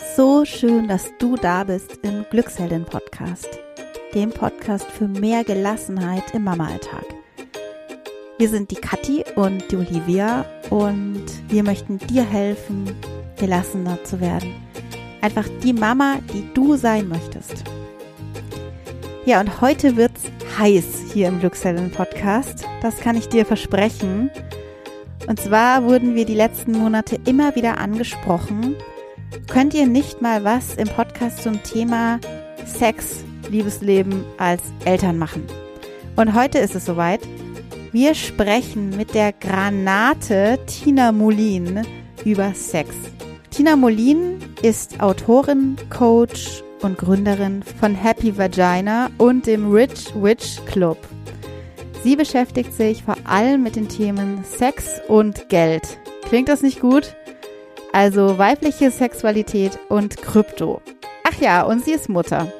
So schön, dass du da bist im Glücksheldin Podcast, dem Podcast für mehr Gelassenheit im Mama-Alltag. Wir sind die Kathi und die Olivia und wir möchten dir helfen, gelassener zu werden. Einfach die Mama, die du sein möchtest. Ja, und heute wird's heiß hier im Glücksheldin Podcast. Das kann ich dir versprechen. Und zwar wurden wir die letzten Monate immer wieder angesprochen. Könnt ihr nicht mal was im Podcast zum Thema Sex, Liebesleben als Eltern machen? Und heute ist es soweit. Wir sprechen mit der Granate Tina Molin über Sex. Tina Molin ist Autorin, Coach und Gründerin von Happy Vagina und dem Rich Witch Club. Sie beschäftigt sich vor allem mit den Themen Sex und Geld. Klingt das nicht gut? Also weibliche Sexualität und Krypto. Ach ja, und sie ist Mutter.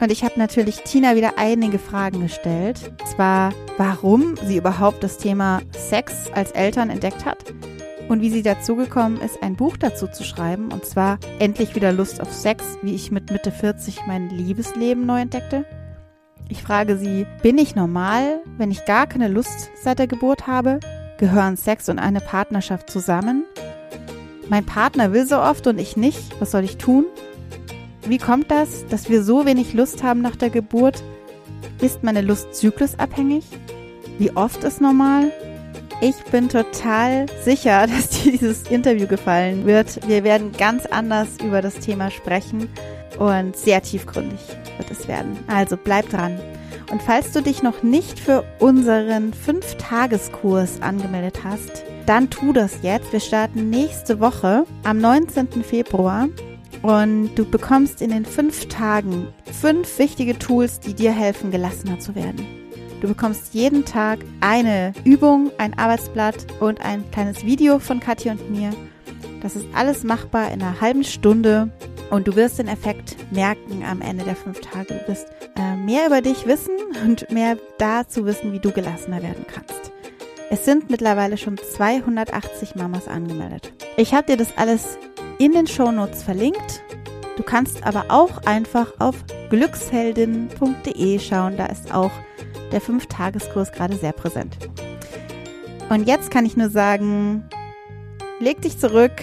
Und ich habe natürlich Tina wieder einige Fragen gestellt. Zwar, warum sie überhaupt das Thema Sex als Eltern entdeckt hat und wie sie dazu gekommen ist, ein Buch dazu zu schreiben. Und zwar Endlich wieder Lust auf Sex, wie ich mit Mitte 40 mein Liebesleben neu entdeckte. Ich frage sie, bin ich normal, wenn ich gar keine Lust seit der Geburt habe? Gehören Sex und eine Partnerschaft zusammen? Mein Partner will so oft und ich nicht. Was soll ich tun? Wie kommt das, dass wir so wenig Lust haben nach der Geburt? Ist meine Lust zyklusabhängig? Wie oft ist normal? Ich bin total sicher, dass dir dieses Interview gefallen wird. Wir werden ganz anders über das Thema sprechen und sehr tiefgründig wird es werden. Also bleib dran. Und falls du dich noch nicht für unseren 5-Tageskurs angemeldet hast, dann tu das jetzt. Wir starten nächste Woche am 19. Februar und du bekommst in den fünf Tagen fünf wichtige Tools, die dir helfen, gelassener zu werden. Du bekommst jeden Tag eine Übung, ein Arbeitsblatt und ein kleines Video von Katja und mir. Das ist alles machbar in einer halben Stunde und du wirst den Effekt merken am Ende der fünf Tage. Du wirst äh, mehr über dich wissen und mehr dazu wissen, wie du gelassener werden kannst. Es sind mittlerweile schon 280 Mamas angemeldet. Ich habe dir das alles in den Shownotes verlinkt. Du kannst aber auch einfach auf glücksheldin.de schauen. Da ist auch der 5-Tageskurs gerade sehr präsent. Und jetzt kann ich nur sagen, leg dich zurück,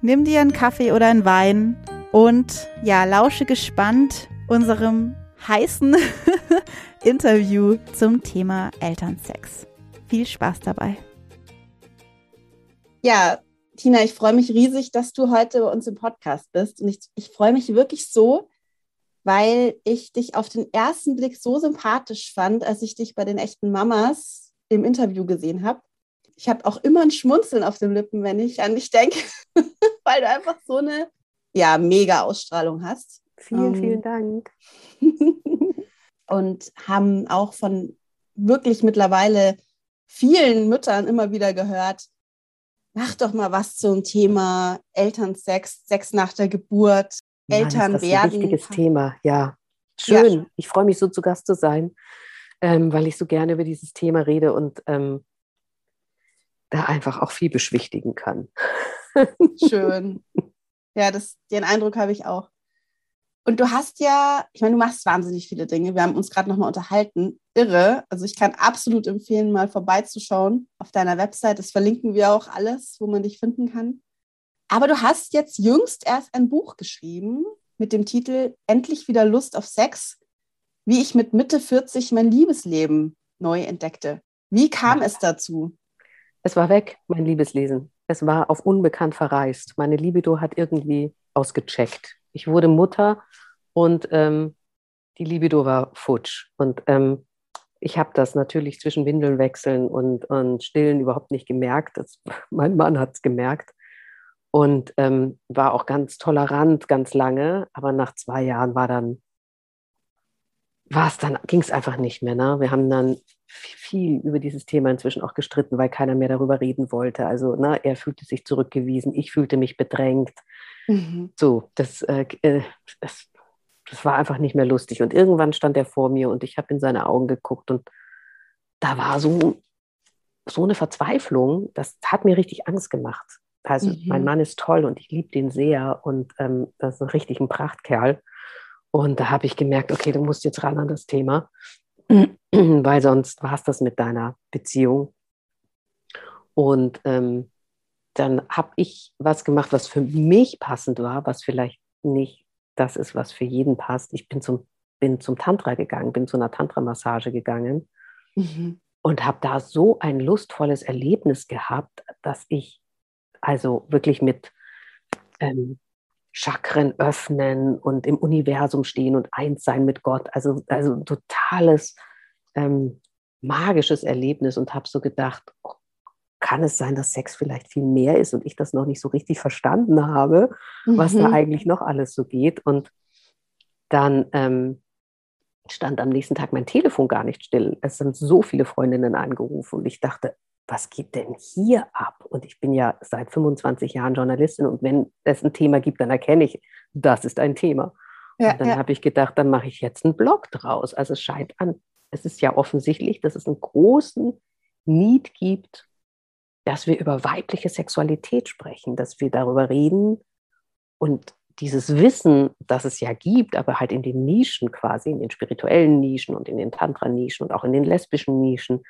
nimm dir einen Kaffee oder einen Wein und ja, lausche gespannt unserem heißen Interview zum Thema Elternsex. Viel Spaß dabei. Ja, Tina, ich freue mich riesig, dass du heute bei uns im Podcast bist. Und ich, ich freue mich wirklich so, weil ich dich auf den ersten Blick so sympathisch fand, als ich dich bei den echten Mamas im Interview gesehen habe. Ich habe auch immer ein Schmunzeln auf den Lippen, wenn ich an dich denke, weil du einfach so eine ja, mega Ausstrahlung hast. Vielen, um, vielen ähm, Dank. und haben auch von wirklich mittlerweile vielen Müttern immer wieder gehört, mach doch mal was zum Thema Elternsex, Sex nach der Geburt, Mann, Eltern das ist werden. Ein wichtiges Thema, ja. Schön. Ja. Ich freue mich so zu Gast zu sein, ähm, weil ich so gerne über dieses Thema rede und ähm, da einfach auch viel beschwichtigen kann. Schön. Ja, das, den Eindruck habe ich auch. Und du hast ja, ich meine, du machst wahnsinnig viele Dinge. Wir haben uns gerade nochmal unterhalten. Irre. Also ich kann absolut empfehlen, mal vorbeizuschauen auf deiner Website. Das verlinken wir auch alles, wo man dich finden kann. Aber du hast jetzt jüngst erst ein Buch geschrieben mit dem Titel Endlich wieder Lust auf Sex, wie ich mit Mitte 40 mein Liebesleben neu entdeckte. Wie kam es dazu? Es war weg, mein Liebeslesen. Es war auf unbekannt verreist. Meine Libido hat irgendwie ausgecheckt. Ich wurde Mutter und ähm, die Libido war futsch. Und ähm, ich habe das natürlich zwischen Windeln wechseln und, und Stillen überhaupt nicht gemerkt. Das, mein Mann hat es gemerkt und ähm, war auch ganz tolerant ganz lange. Aber nach zwei Jahren war dann, dann, ging es einfach nicht mehr. Ne? Wir haben dann viel über dieses Thema inzwischen auch gestritten, weil keiner mehr darüber reden wollte. Also ne, er fühlte sich zurückgewiesen, ich fühlte mich bedrängt. Mhm. So, das, äh, äh, das, das war einfach nicht mehr lustig. Und irgendwann stand er vor mir und ich habe in seine Augen geguckt und da war so, so eine Verzweiflung, das hat mir richtig Angst gemacht. Also mhm. mein Mann ist toll und ich liebe den sehr und ähm, das ist ein richtig ein Prachtkerl. Und da habe ich gemerkt, okay, du musst jetzt ran an das Thema, weil sonst war es das mit deiner Beziehung. Und ähm, dann habe ich was gemacht, was für mich passend war, was vielleicht nicht das ist, was für jeden passt. Ich bin zum, bin zum Tantra gegangen, bin zu einer Tantra-Massage gegangen mhm. und habe da so ein lustvolles Erlebnis gehabt, dass ich also wirklich mit ähm, Chakren öffnen und im Universum stehen und eins sein mit Gott. Also, also totales ähm, magisches Erlebnis und habe so gedacht, oh, kann es sein, dass Sex vielleicht viel mehr ist und ich das noch nicht so richtig verstanden habe, mhm. was da mhm. eigentlich noch alles so geht. Und dann ähm, stand am nächsten Tag mein Telefon gar nicht still. Es sind so viele Freundinnen angerufen und ich dachte, was geht denn hier ab? Und ich bin ja seit 25 Jahren Journalistin und wenn es ein Thema gibt, dann erkenne ich, das ist ein Thema. Ja, und dann ja. habe ich gedacht, dann mache ich jetzt einen Blog draus. Also es scheint an, es ist ja offensichtlich, dass es einen großen Need gibt, dass wir über weibliche Sexualität sprechen, dass wir darüber reden und dieses Wissen, das es ja gibt, aber halt in den Nischen quasi, in den spirituellen Nischen und in den Tantra-Nischen und auch in den lesbischen Nischen,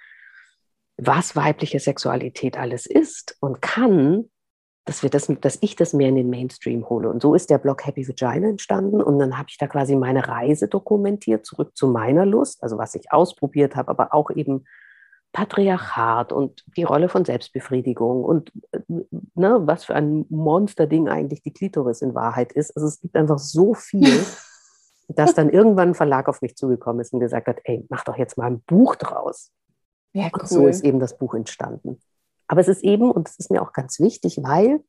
was weibliche Sexualität alles ist und kann, dass, wir das, dass ich das mehr in den Mainstream hole. Und so ist der Blog Happy Vagina entstanden. Und dann habe ich da quasi meine Reise dokumentiert, zurück zu meiner Lust, also was ich ausprobiert habe, aber auch eben Patriarchat und die Rolle von Selbstbefriedigung und ne, was für ein Monsterding eigentlich die Klitoris in Wahrheit ist. Also es gibt einfach so viel, dass dann irgendwann ein Verlag auf mich zugekommen ist und gesagt hat, ey, mach doch jetzt mal ein Buch draus. Ja, cool. Und so ist eben das Buch entstanden. Aber es ist eben, und das ist mir auch ganz wichtig, weil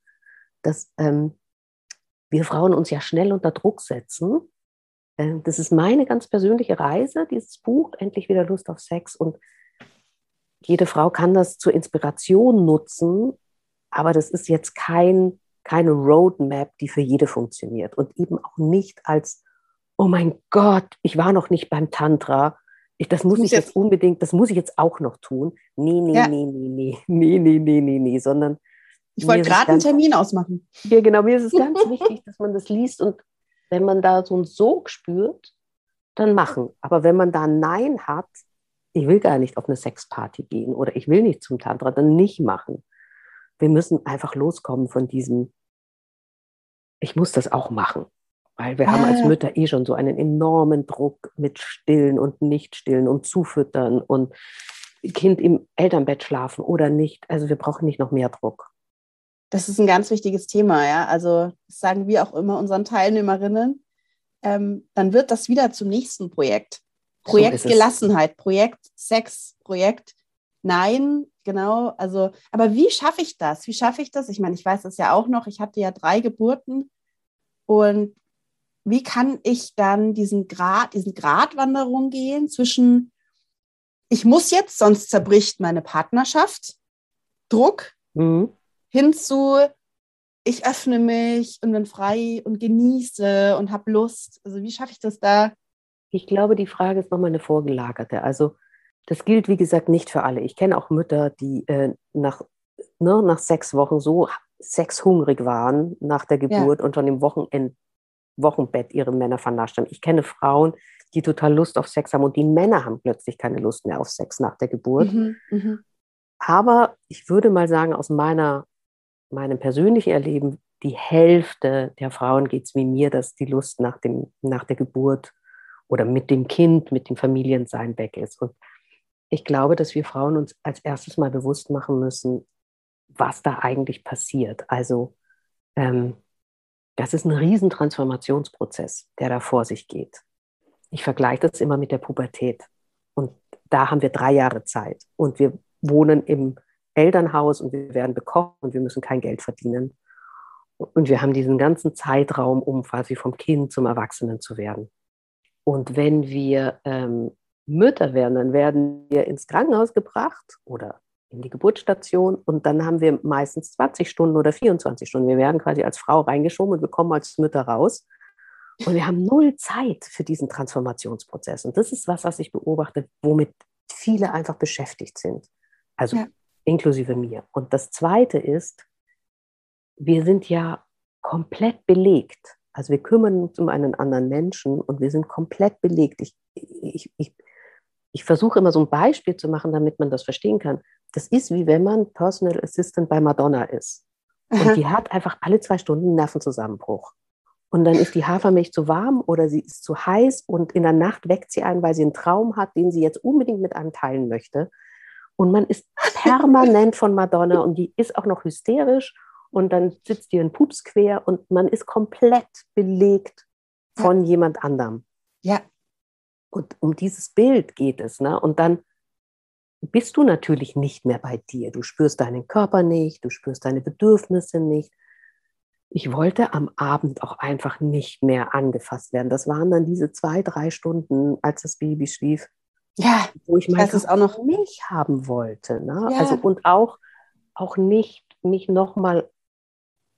dass, ähm, wir Frauen uns ja schnell unter Druck setzen. Äh, das ist meine ganz persönliche Reise, dieses Buch, endlich wieder Lust auf Sex. Und jede Frau kann das zur Inspiration nutzen, aber das ist jetzt kein, keine Roadmap, die für jede funktioniert und eben auch nicht als, oh mein Gott, ich war noch nicht beim Tantra, ich, das muss ich jetzt unbedingt, das muss ich jetzt auch noch tun. Nee, nee, ja. nee, nee, nee, nee, nee, nee, nee, sondern. Ich wollte gerade einen Termin ausmachen. Ja, genau, mir ist es ganz wichtig, dass man das liest und wenn man da so einen Sog spürt, dann machen. Aber wenn man da Nein hat, ich will gar nicht auf eine Sexparty gehen oder ich will nicht zum Tantra, dann nicht machen. Wir müssen einfach loskommen von diesem, ich muss das auch machen. Weil wir ah. haben als. Mütter eh schon so einen enormen Druck mit Stillen und Nicht-Stillen und Zufüttern und Kind im Elternbett schlafen oder nicht. Also wir brauchen nicht noch mehr Druck. Das ist ein ganz wichtiges Thema, ja. Also das sagen wir auch immer unseren Teilnehmerinnen. Ähm, dann wird das wieder zum nächsten Projekt. Projekt so Gelassenheit, Projekt Sex, Projekt Nein, genau. Also, aber wie schaffe ich das? Wie schaffe ich das? Ich meine, ich weiß das ja auch noch. Ich hatte ja drei Geburten und wie kann ich dann diesen Grad, diesen Gratwanderung gehen zwischen ich muss jetzt, sonst zerbricht meine Partnerschaft, Druck, mhm. hin zu ich öffne mich und bin frei und genieße und habe Lust. Also wie schaffe ich das da, ich glaube, die Frage ist nochmal eine vorgelagerte. Also das gilt, wie gesagt, nicht für alle. Ich kenne auch Mütter, die äh, nach, ne, nach sechs Wochen so sexhungrig waren nach der Geburt ja. und schon im Wochenend, Wochenbett ihre Männer vernascht haben. Ich kenne Frauen, die total Lust auf Sex haben und die Männer haben plötzlich keine Lust mehr auf Sex nach der Geburt. Mhm, mh. Aber ich würde mal sagen, aus meiner, meinem persönlichen Erleben, die Hälfte der Frauen geht es wie mir, dass die Lust nach, dem, nach der Geburt oder mit dem Kind, mit dem Familiensein weg ist. Und ich glaube, dass wir Frauen uns als erstes mal bewusst machen müssen, was da eigentlich passiert. Also ähm, das ist ein Riesentransformationsprozess, der da vor sich geht. Ich vergleiche das immer mit der Pubertät. Und da haben wir drei Jahre Zeit. Und wir wohnen im Elternhaus und wir werden bekocht und wir müssen kein Geld verdienen. Und wir haben diesen ganzen Zeitraum, um quasi vom Kind zum Erwachsenen zu werden. Und wenn wir ähm, Mütter werden, dann werden wir ins Krankenhaus gebracht oder in die Geburtsstation und dann haben wir meistens 20 Stunden oder 24 Stunden. Wir werden quasi als Frau reingeschoben und wir kommen als Mütter raus. Und wir haben null Zeit für diesen Transformationsprozess. Und das ist was, was ich beobachte, womit viele einfach beschäftigt sind. Also ja. inklusive mir. Und das Zweite ist, wir sind ja komplett belegt. Also wir kümmern uns um einen anderen Menschen und wir sind komplett belegt. Ich, ich, ich, ich versuche immer so ein Beispiel zu machen, damit man das verstehen kann. Das ist wie wenn man Personal Assistant bei Madonna ist. Und die hat einfach alle zwei Stunden einen Nervenzusammenbruch. Und dann ist die Hafermilch zu warm oder sie ist zu heiß und in der Nacht weckt sie einen, weil sie einen Traum hat, den sie jetzt unbedingt mit einem teilen möchte. Und man ist permanent von Madonna und die ist auch noch hysterisch und dann sitzt ihr ein Pups quer und man ist komplett belegt von ja. jemand anderem. Ja. Und um dieses Bild geht es. Ne? Und dann bist du natürlich nicht mehr bei dir. Du spürst deinen Körper nicht, du spürst deine Bedürfnisse nicht. Ich wollte am Abend auch einfach nicht mehr angefasst werden. Das waren dann diese zwei, drei Stunden, als das Baby schlief, ja, wo ich meistens auch noch mich haben wollte. Ne? Ja. Also, und auch, auch nicht mich nochmal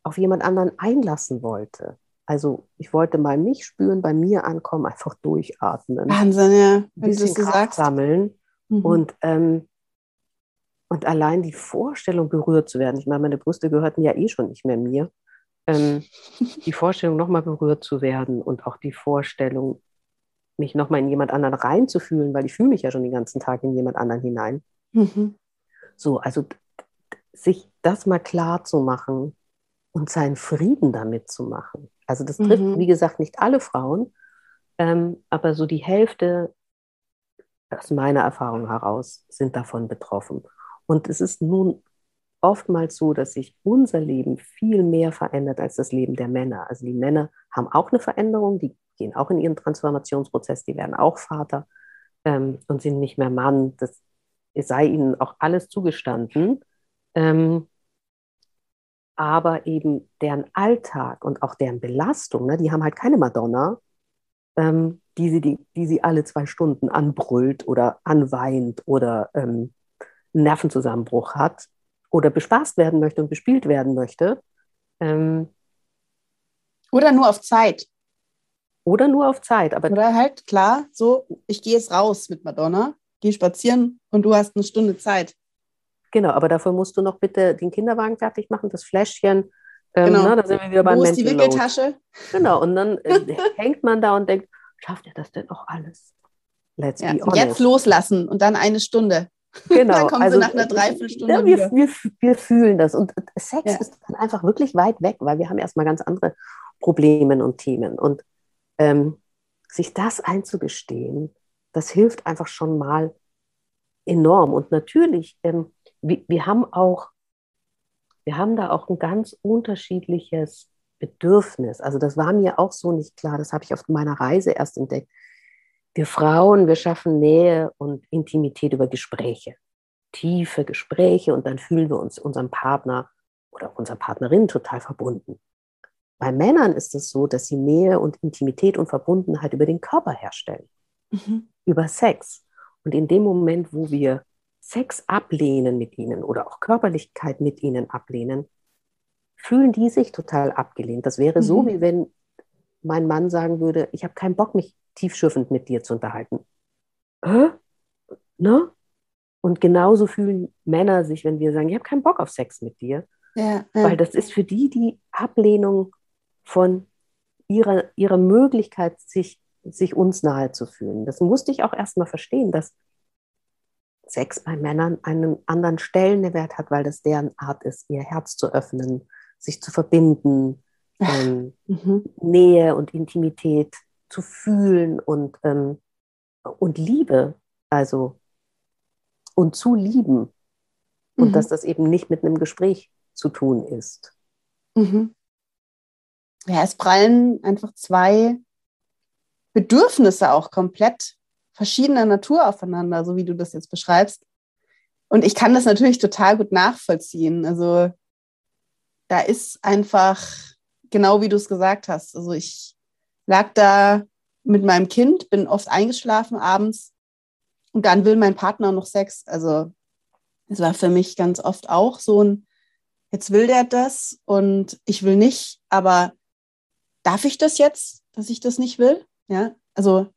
auf jemand anderen einlassen wollte. Also ich wollte mal mich spüren, bei mir ankommen, einfach durchatmen. Wahnsinn, ja. Wenn du das so sagst. sammeln Mhm. Und, ähm, und allein die Vorstellung, berührt zu werden, ich meine, meine Brüste gehörten ja eh schon nicht mehr mir, ähm, die Vorstellung, nochmal berührt zu werden und auch die Vorstellung, mich nochmal in jemand anderen reinzufühlen, weil ich fühle mich ja schon den ganzen Tag in jemand anderen hinein. Mhm. So, also sich das mal klar zu machen und seinen Frieden damit zu machen. Also das trifft, mhm. wie gesagt, nicht alle Frauen, ähm, aber so die Hälfte aus meiner Erfahrung heraus, sind davon betroffen. Und es ist nun oftmals so, dass sich unser Leben viel mehr verändert als das Leben der Männer. Also die Männer haben auch eine Veränderung, die gehen auch in ihren Transformationsprozess, die werden auch Vater ähm, und sind nicht mehr Mann. Das sei ihnen auch alles zugestanden. Ähm, aber eben deren Alltag und auch deren Belastung, ne, die haben halt keine Madonna, ähm, die, sie, die, die sie alle zwei Stunden anbrüllt oder anweint oder ähm, einen Nervenzusammenbruch hat oder bespaßt werden möchte und bespielt werden möchte. Ähm, oder nur auf Zeit. Oder nur auf Zeit. Aber oder halt klar, so, ich gehe jetzt raus mit Madonna, gehe spazieren und du hast eine Stunde Zeit. Genau, aber dafür musst du noch bitte den Kinderwagen fertig machen, das Fläschchen, ähm, genau. Na, da sind wir wieder beim Wo ist die Wickeltasche? Genau, und dann äh, hängt man da und denkt, schafft er das denn auch alles? Let's ja. Jetzt loslassen und dann eine Stunde. Genau. dann kommen also, sie nach einer Dreiviertelstunde ja, wir, wir, wir, fühlen das. Und Sex ja. ist dann einfach wirklich weit weg, weil wir haben erstmal ganz andere Probleme und Themen. Und ähm, sich das einzugestehen, das hilft einfach schon mal enorm. Und natürlich, ähm, wir, wir haben auch wir haben da auch ein ganz unterschiedliches Bedürfnis. Also das war mir auch so nicht klar. Das habe ich auf meiner Reise erst entdeckt. Wir Frauen, wir schaffen Nähe und Intimität über Gespräche. Tiefe Gespräche und dann fühlen wir uns unserem Partner oder unserer Partnerin total verbunden. Bei Männern ist es so, dass sie Nähe und Intimität und Verbundenheit über den Körper herstellen, mhm. über Sex. Und in dem Moment, wo wir Sex ablehnen mit ihnen oder auch Körperlichkeit mit ihnen ablehnen, fühlen die sich total abgelehnt. Das wäre mhm. so, wie wenn mein Mann sagen würde, ich habe keinen Bock, mich tiefschürfend mit dir zu unterhalten. Hä? Ne? Und genauso fühlen Männer sich, wenn wir sagen, ich habe keinen Bock auf Sex mit dir. Ja, ja. Weil das ist für die die Ablehnung von ihrer, ihrer Möglichkeit, sich, sich uns nahe zu fühlen. Das musste ich auch erstmal verstehen, dass Sex bei Männern einen anderen Stellenwert hat, weil das deren Art ist, ihr Herz zu öffnen, sich zu verbinden, ähm, mhm. Nähe und Intimität zu fühlen und, ähm, und Liebe, also und zu lieben. Und mhm. dass das eben nicht mit einem Gespräch zu tun ist. Mhm. Ja, es prallen einfach zwei Bedürfnisse auch komplett verschiedener Natur aufeinander, so wie du das jetzt beschreibst. Und ich kann das natürlich total gut nachvollziehen. Also da ist einfach genau wie du es gesagt hast. Also ich lag da mit meinem Kind, bin oft eingeschlafen abends und dann will mein Partner noch Sex. Also es war für mich ganz oft auch so ein, jetzt will der das und ich will nicht, aber darf ich das jetzt, dass ich das nicht will? Ja, also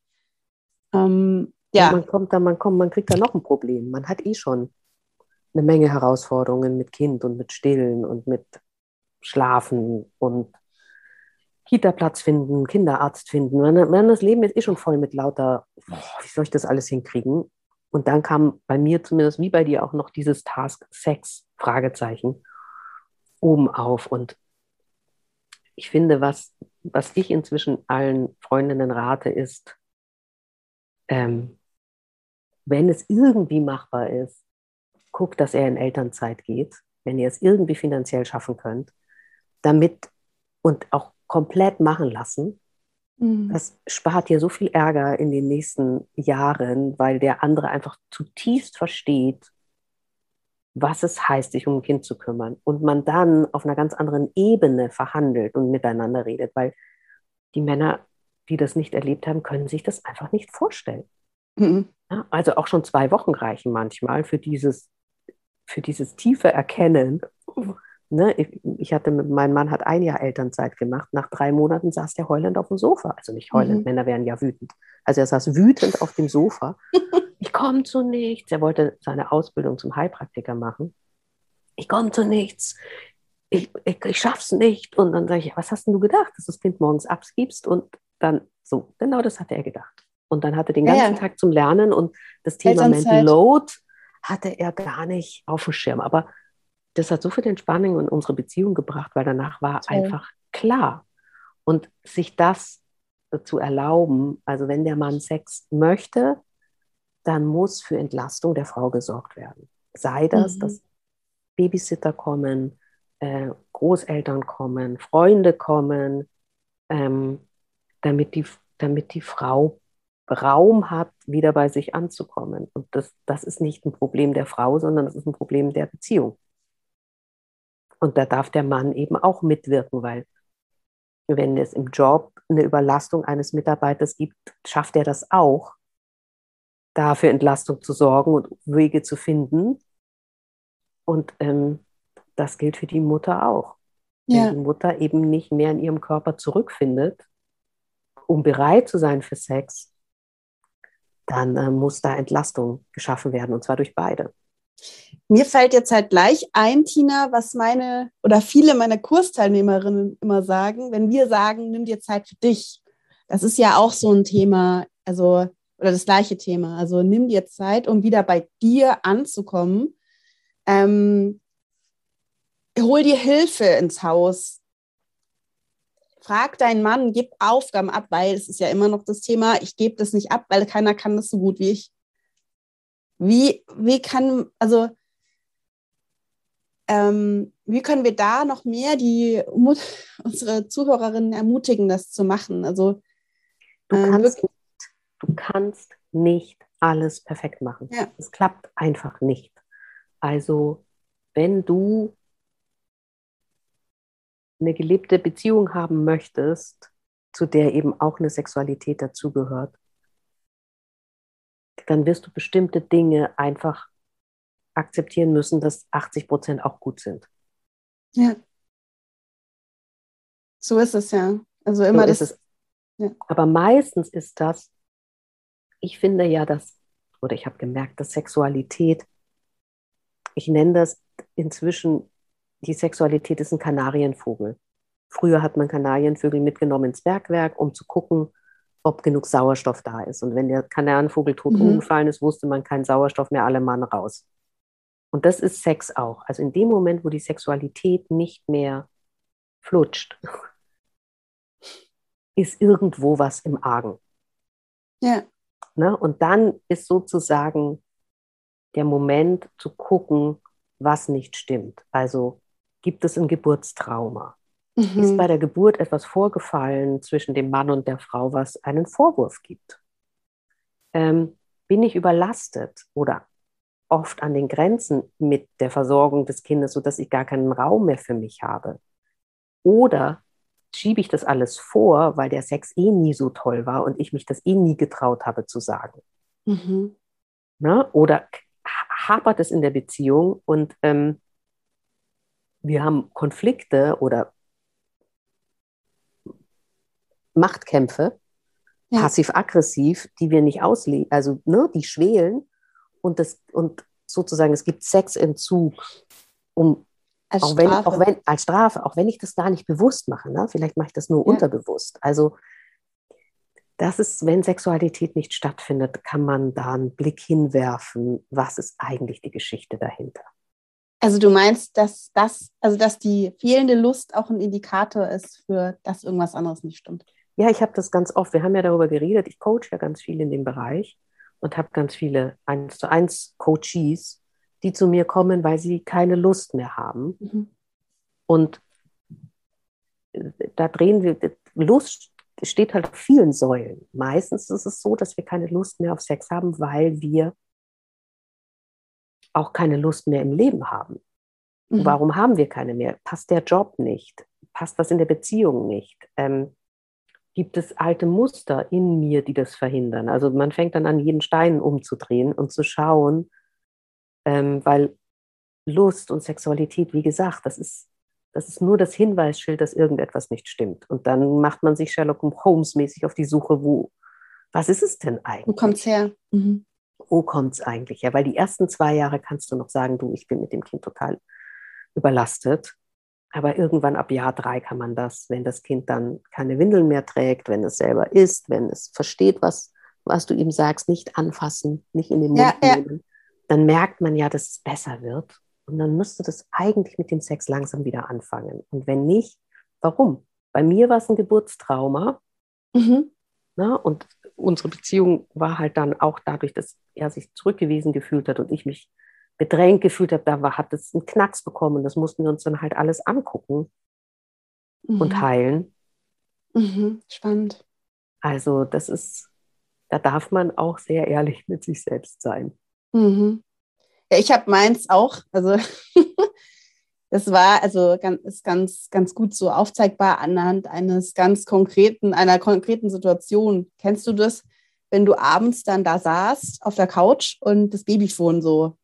ähm, ja. man kommt da, man kommt, man kriegt da noch ein Problem. Man hat eh schon eine Menge Herausforderungen mit Kind und mit Stillen und mit schlafen und Kita-Platz finden, Kinderarzt finden. Wenn das Leben ist eh schon voll mit lauter, boah, wie soll ich das alles hinkriegen? Und dann kam bei mir zumindest wie bei dir auch noch dieses Task Sex, Fragezeichen, oben auf. Und ich finde, was, was ich inzwischen allen Freundinnen rate, ist, ähm, wenn es irgendwie machbar ist, guckt, dass er in Elternzeit geht, wenn ihr es irgendwie finanziell schaffen könnt, damit und auch komplett machen lassen. Mhm. Das spart dir so viel Ärger in den nächsten Jahren, weil der andere einfach zutiefst versteht, was es heißt, sich um ein Kind zu kümmern. Und man dann auf einer ganz anderen Ebene verhandelt und miteinander redet, weil die Männer, die das nicht erlebt haben, können sich das einfach nicht vorstellen. Mhm. Ja, also auch schon zwei Wochen reichen manchmal für dieses, für dieses tiefe Erkennen. Ne, ich, hatte, mein Mann hat ein Jahr Elternzeit gemacht. Nach drei Monaten saß der heulend auf dem Sofa. Also nicht heulend, mhm. Männer wären ja wütend. Also er saß wütend auf dem Sofa. ich komme zu nichts. Er wollte seine Ausbildung zum Heilpraktiker machen. Ich komme zu nichts. Ich, ich, ich schaff's nicht. Und dann sage ich, was hast denn du gedacht, dass du das Kind morgens abgibst? Und dann so, genau das hatte er gedacht. Und dann hatte er den ganzen ja. Tag zum Lernen und das Thema Mental Load hatte er gar nicht auf dem Schirm. Aber das hat so viel Entspannung in unsere Beziehung gebracht, weil danach war Toll. einfach klar. Und sich das zu erlauben, also wenn der Mann Sex möchte, dann muss für Entlastung der Frau gesorgt werden. Sei das, mhm. dass Babysitter kommen, äh, Großeltern kommen, Freunde kommen, ähm, damit, die, damit die Frau Raum hat, wieder bei sich anzukommen. Und das, das ist nicht ein Problem der Frau, sondern das ist ein Problem der Beziehung. Und da darf der Mann eben auch mitwirken, weil wenn es im Job eine Überlastung eines Mitarbeiters gibt, schafft er das auch, dafür Entlastung zu sorgen und Wege zu finden. Und ähm, das gilt für die Mutter auch. Ja. Wenn die Mutter eben nicht mehr in ihrem Körper zurückfindet, um bereit zu sein für Sex, dann äh, muss da Entlastung geschaffen werden, und zwar durch beide. Mir fällt jetzt halt gleich ein, Tina, was meine oder viele meiner Kursteilnehmerinnen immer sagen, wenn wir sagen, nimm dir Zeit für dich. Das ist ja auch so ein Thema, also oder das gleiche Thema. Also nimm dir Zeit, um wieder bei dir anzukommen. Ähm, hol dir Hilfe ins Haus frag deinen Mann, gib Aufgaben ab, weil es ist ja immer noch das Thema, ich gebe das nicht ab, weil keiner kann das so gut wie ich. Wie, wie kann, also, ähm, wie können wir da noch mehr die unsere Zuhörerinnen ermutigen, das zu machen? Also, du, ähm, kannst, nicht, du kannst nicht alles perfekt machen. Ja. Es klappt einfach nicht. Also, wenn du eine gelebte Beziehung haben möchtest, zu der eben auch eine Sexualität dazugehört, dann wirst du bestimmte Dinge einfach akzeptieren müssen, dass 80 Prozent auch gut sind. Ja. So ist es ja. Also immer so das. Ja. Aber meistens ist das, ich finde ja, dass, oder ich habe gemerkt, dass Sexualität, ich nenne das inzwischen die Sexualität ist ein Kanarienvogel. Früher hat man Kanarienvögel mitgenommen ins Bergwerk, um zu gucken, ob genug Sauerstoff da ist. Und wenn der Kanarienvogel tot mhm. umgefallen ist, wusste man keinen Sauerstoff mehr, alle Mann raus. Und das ist Sex auch. Also in dem Moment, wo die Sexualität nicht mehr flutscht, ist irgendwo was im Argen. Ja. Ne? Und dann ist sozusagen der Moment zu gucken, was nicht stimmt. Also gibt es ein Geburtstrauma? Mhm. Ist bei der Geburt etwas vorgefallen zwischen dem Mann und der Frau, was einen Vorwurf gibt? Ähm, bin ich überlastet oder oft an den Grenzen mit der Versorgung des Kindes, sodass ich gar keinen Raum mehr für mich habe? Oder schiebe ich das alles vor, weil der Sex eh nie so toll war und ich mich das eh nie getraut habe zu sagen? Mhm. Na, ne? oder hapert es in der Beziehung und ähm, wir haben Konflikte oder Machtkämpfe, ja. passiv-aggressiv, die wir nicht auslegen, also ne, die schwelen und, das, und sozusagen es gibt Sexentzug, um Als auch Strafe. Wenn, auch wenn, als Strafe, auch wenn ich das gar nicht bewusst mache. Ne? Vielleicht mache ich das nur ja. unterbewusst. Also das ist, wenn Sexualität nicht stattfindet, kann man da einen Blick hinwerfen, was ist eigentlich die Geschichte dahinter. Also du meinst, dass das, also dass die fehlende Lust auch ein Indikator ist für, dass irgendwas anderes nicht stimmt? Ja, ich habe das ganz oft. Wir haben ja darüber geredet. Ich coach ja ganz viel in dem Bereich und habe ganz viele eins zu eins Coaches, die zu mir kommen, weil sie keine Lust mehr haben. Mhm. Und äh, da drehen wir, Lust steht halt auf vielen Säulen. Meistens ist es so, dass wir keine Lust mehr auf Sex haben, weil wir auch keine Lust mehr im Leben haben. Mhm. Warum haben wir keine mehr? Passt der Job nicht? Passt was in der Beziehung nicht? Ähm, gibt es alte Muster in mir, die das verhindern? Also man fängt dann an, jeden Stein umzudrehen und zu schauen, ähm, weil Lust und Sexualität, wie gesagt, das ist das ist nur das Hinweisschild, dass irgendetwas nicht stimmt. Und dann macht man sich Sherlock Holmes mäßig auf die Suche, wo, was ist es denn eigentlich? Wo kommt es her? Mhm. Wo kommt es eigentlich her? Weil die ersten zwei Jahre kannst du noch sagen, du, ich bin mit dem Kind total überlastet. Aber irgendwann ab Jahr drei kann man das, wenn das Kind dann keine Windeln mehr trägt, wenn es selber isst, wenn es versteht, was, was du ihm sagst, nicht anfassen, nicht in den Mund ja, nehmen, ja. dann merkt man ja, dass es besser wird. Und dann müsste das eigentlich mit dem Sex langsam wieder anfangen. Und wenn nicht, warum? Bei mir war es ein Geburtstrauma. Mhm. Na, und unsere Beziehung war halt dann auch dadurch, dass er sich zurückgewiesen gefühlt hat und ich mich bedrängt gefühlt habe, da war, hat es einen Knacks bekommen. Das mussten wir uns dann halt alles angucken mhm. und heilen. Mhm. Spannend. Also das ist, da darf man auch sehr ehrlich mit sich selbst sein. Mhm. Ja, ich habe meins auch. Also das war also ganz, ist ganz, ganz gut so aufzeigbar anhand eines ganz konkreten, einer konkreten Situation. Kennst du das, wenn du abends dann da saßt auf der Couch und das Babyphone so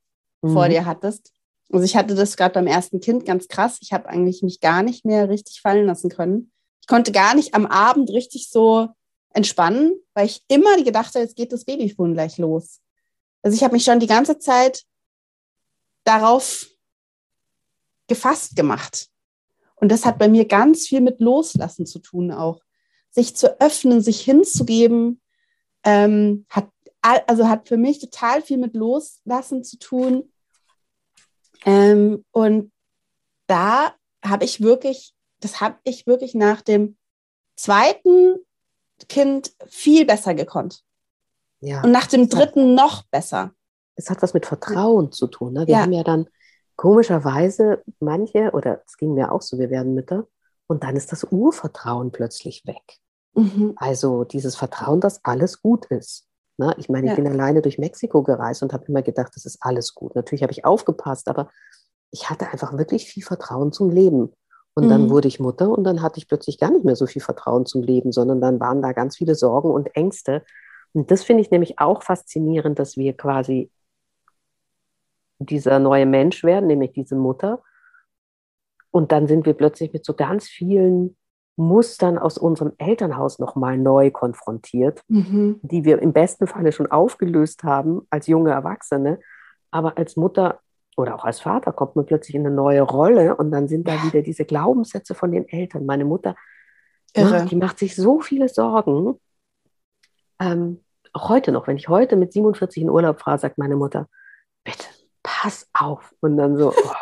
mhm. vor dir hattest? Also ich hatte das gerade beim ersten Kind ganz krass. Ich habe eigentlich mich gar nicht mehr richtig fallen lassen können. Ich konnte gar nicht am Abend richtig so entspannen, weil ich immer gedacht habe, jetzt geht das Babyphone gleich los. Also ich habe mich schon die ganze Zeit darauf gefasst gemacht. Und das hat bei mir ganz viel mit Loslassen zu tun auch. Sich zu öffnen, sich hinzugeben, ähm, hat, also hat für mich total viel mit Loslassen zu tun. Ähm, und da habe ich wirklich, das habe ich wirklich nach dem zweiten Kind viel besser gekonnt. Ja. Und nach dem dritten noch besser es hat was mit Vertrauen zu tun. Ne? Wir ja. haben ja dann komischerweise manche, oder es ging mir auch so, wir werden Mütter, und dann ist das Urvertrauen plötzlich weg. Mhm. Also dieses Vertrauen, dass alles gut ist. Ne? Ich meine, ich ja. bin alleine durch Mexiko gereist und habe immer gedacht, das ist alles gut. Natürlich habe ich aufgepasst, aber ich hatte einfach wirklich viel Vertrauen zum Leben. Und mhm. dann wurde ich Mutter und dann hatte ich plötzlich gar nicht mehr so viel Vertrauen zum Leben, sondern dann waren da ganz viele Sorgen und Ängste. Und das finde ich nämlich auch faszinierend, dass wir quasi dieser neue Mensch werden, nämlich diese Mutter. Und dann sind wir plötzlich mit so ganz vielen Mustern aus unserem Elternhaus nochmal neu konfrontiert, mhm. die wir im besten Falle schon aufgelöst haben als junge Erwachsene. Aber als Mutter oder auch als Vater kommt man plötzlich in eine neue Rolle und dann sind da wieder diese Glaubenssätze von den Eltern. Meine Mutter, macht, die macht sich so viele Sorgen. Ähm, auch heute noch, wenn ich heute mit 47 in Urlaub fahre, sagt meine Mutter, bitte pass auf. Und dann so, oh.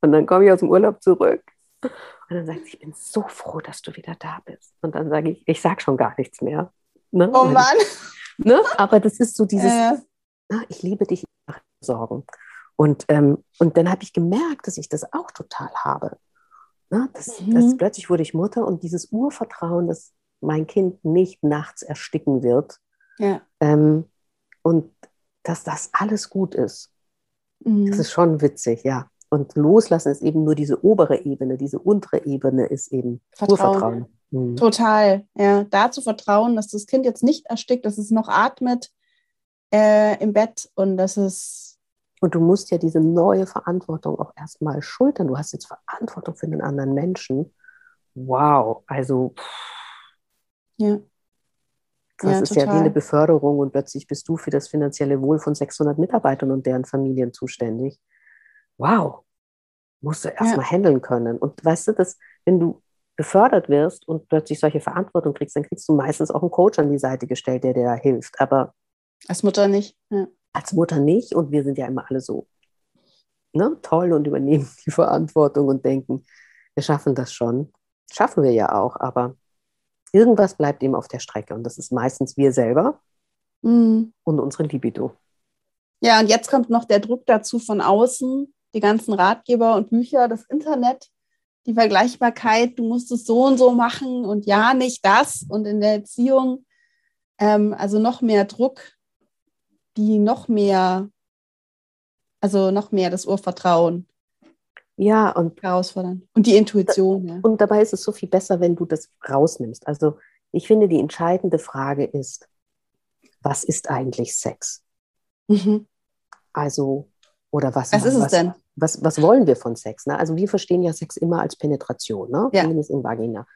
und dann komme ich aus dem Urlaub zurück. Und dann sagt sie, ich bin so froh, dass du wieder da bist. Und dann sage ich, ich sage schon gar nichts mehr. Ne? Oh Mann. Ne? Aber das ist so dieses, äh. na, ich liebe dich, Sorgen. Und, ähm, und dann habe ich gemerkt, dass ich das auch total habe. Na, das, mhm. das, plötzlich wurde ich Mutter und dieses Urvertrauen, dass mein Kind nicht nachts ersticken wird. Ja. Ähm, und dass das alles gut ist. Mhm. Das ist schon witzig, ja. Und loslassen ist eben nur diese obere Ebene, diese untere Ebene ist eben Vertrauen. Urvertrauen. Mhm. Total, ja. Da zu vertrauen, dass das Kind jetzt nicht erstickt, dass es noch atmet äh, im Bett und dass es. Und du musst ja diese neue Verantwortung auch erstmal schultern. Du hast jetzt Verantwortung für den anderen Menschen. Wow, also. Ja. Das ja, ist total. ja wie eine Beförderung und plötzlich bist du für das finanzielle Wohl von 600 Mitarbeitern und deren Familien zuständig. Wow. musst du erstmal ja. handeln können. Und weißt du, dass, wenn du befördert wirst und plötzlich solche Verantwortung kriegst, dann kriegst du meistens auch einen Coach an die Seite gestellt, der dir da hilft. Aber als Mutter nicht. Ja. Als Mutter nicht. Und wir sind ja immer alle so ne, toll und übernehmen die Verantwortung und denken, wir schaffen das schon. Schaffen wir ja auch, aber irgendwas bleibt eben auf der Strecke. Und das ist meistens wir selber mhm. und unsere Libido. Ja, und jetzt kommt noch der Druck dazu von außen, die ganzen Ratgeber und Bücher, das Internet, die Vergleichbarkeit, du musst es so und so machen und ja, nicht das. Und in der Erziehung, ähm, also noch mehr Druck, die noch mehr, also noch mehr das Urvertrauen ja, und herausfordern. Und die Intuition. Ja. Und dabei ist es so viel besser, wenn du das rausnimmst. Also ich finde, die entscheidende Frage ist, was ist eigentlich Sex? Mhm. Also, oder was, was ist es was, denn? Was, was wollen wir von Sex? Ne? Also wir verstehen ja Sex immer als Penetration, ne? Ja. Penis in Vagina.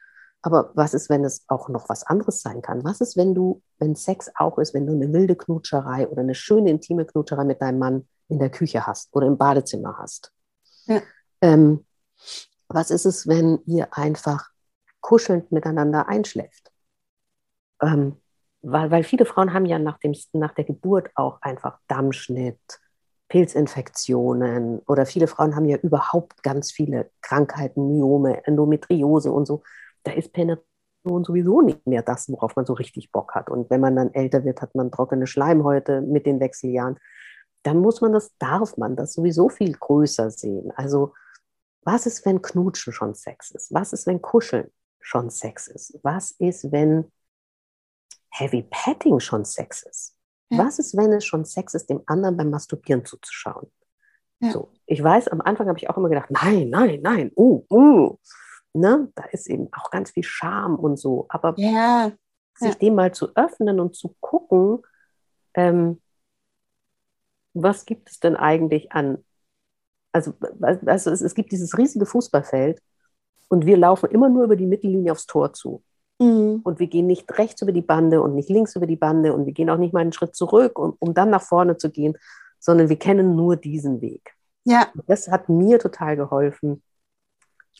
Aber was ist, wenn es auch noch was anderes sein kann? Was ist, wenn du, wenn Sex auch ist, wenn du eine wilde Knutscherei oder eine schöne intime Knutscherei mit deinem Mann in der Küche hast oder im Badezimmer hast? Ja. Ähm, was ist es, wenn ihr einfach kuschelnd miteinander einschläft? Ähm, weil, weil viele Frauen haben ja nach, dem, nach der Geburt auch einfach Dammschnitt, Pilzinfektionen oder viele Frauen haben ja überhaupt ganz viele Krankheiten, Myome, Endometriose und so. Da ist Penetration sowieso nicht mehr das, worauf man so richtig Bock hat. Und wenn man dann älter wird, hat man trockene Schleimhäute mit den Wechseljahren. Dann muss man das, darf man das sowieso viel größer sehen. Also was ist, wenn Knutschen schon Sex ist? Was ist, wenn Kuscheln schon Sex ist? Was ist, wenn Heavy Petting schon Sex ist? Ja. Was ist, wenn es schon Sex ist, dem anderen beim Masturbieren zuzuschauen? Ja. So, ich weiß, am Anfang habe ich auch immer gedacht, nein, nein, nein, uh, uh. Ne? Da ist eben auch ganz viel Scham und so. Aber ja. sich dem mal zu öffnen und zu gucken, ähm, was gibt es denn eigentlich an also, also es, es gibt dieses riesige Fußballfeld und wir laufen immer nur über die Mittellinie aufs Tor zu. Mhm. Und wir gehen nicht rechts über die Bande und nicht links über die Bande und wir gehen auch nicht mal einen Schritt zurück, um, um dann nach vorne zu gehen, sondern wir kennen nur diesen Weg. Ja. das hat mir total geholfen,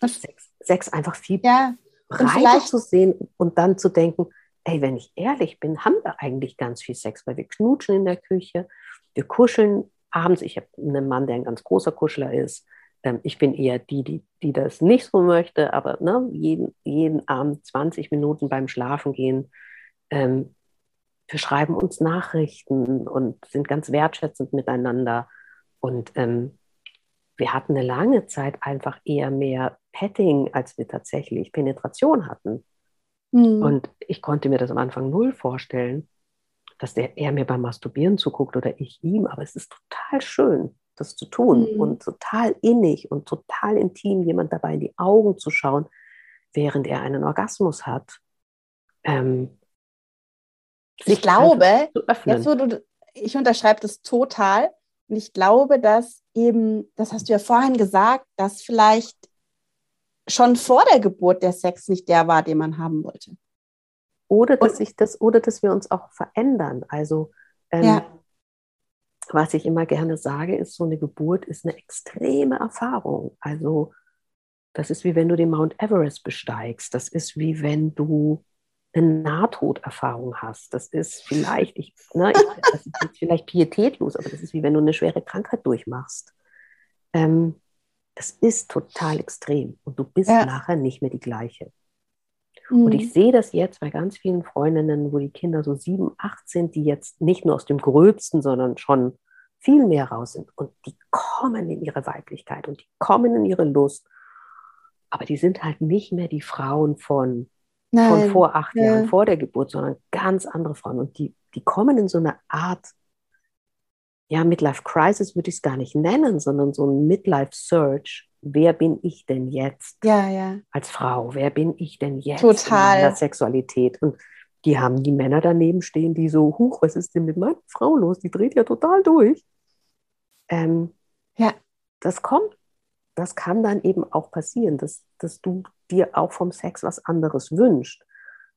Sex, Sex einfach viel ja. breiter zu sehen und dann zu denken, ey, wenn ich ehrlich bin, haben wir eigentlich ganz viel Sex, weil wir knutschen in der Küche, wir kuscheln abends, ich habe einen Mann, der ein ganz großer Kuschler ist. Ähm, ich bin eher die, die, die das nicht so möchte, aber ne, jeden, jeden Abend 20 Minuten beim Schlafen gehen. Ähm, wir schreiben uns Nachrichten und sind ganz wertschätzend miteinander. Und ähm, wir hatten eine lange Zeit einfach eher mehr Petting, als wir tatsächlich Penetration hatten. Mhm. Und ich konnte mir das am Anfang null vorstellen dass der, er mir beim Masturbieren zuguckt oder ich ihm, aber es ist total schön, das zu tun mhm. und total innig und total intim, jemand dabei in die Augen zu schauen, während er einen Orgasmus hat. Ähm, ich glaube, jetzt wo du, ich unterschreibe das total und ich glaube, dass eben, das hast du ja vorhin gesagt, dass vielleicht schon vor der Geburt der Sex nicht der war, den man haben wollte. Oder dass sich das, oder dass wir uns auch verändern. Also ähm, ja. was ich immer gerne sage, ist, so eine Geburt ist eine extreme Erfahrung. Also das ist wie wenn du den Mount Everest besteigst. Das ist wie wenn du eine Nahtoderfahrung hast. Das ist vielleicht, ich, ne, ich, das ist vielleicht pietätlos, aber das ist wie wenn du eine schwere Krankheit durchmachst. Ähm, das ist total extrem und du bist ja. nachher nicht mehr die gleiche. Mhm. Und ich mhm. sehe das jetzt bei ganz vielen Freundinnen, wo die Kinder so sieben, acht sind, die jetzt nicht nur aus dem Gröbsten, sondern schon viel mehr raus sind. Und die kommen in ihre Weiblichkeit und die kommen in ihre Lust. Aber die sind halt nicht mehr die Frauen von, von vor acht ja. Jahren, vor der Geburt, sondern ganz andere Frauen. Und die, die kommen in so eine Art, ja, Midlife Crisis würde ich es gar nicht nennen, sondern so ein Midlife Search, wer bin ich denn jetzt ja, ja. als Frau? Wer bin ich denn jetzt Total. in meiner Sexualität? Und die haben die Männer daneben stehen, die so, huch, was ist denn mit meiner Frau los? Die dreht ja total durch. Ähm, ja. Das kommt, das kann dann eben auch passieren, dass, dass du dir auch vom Sex was anderes wünschst.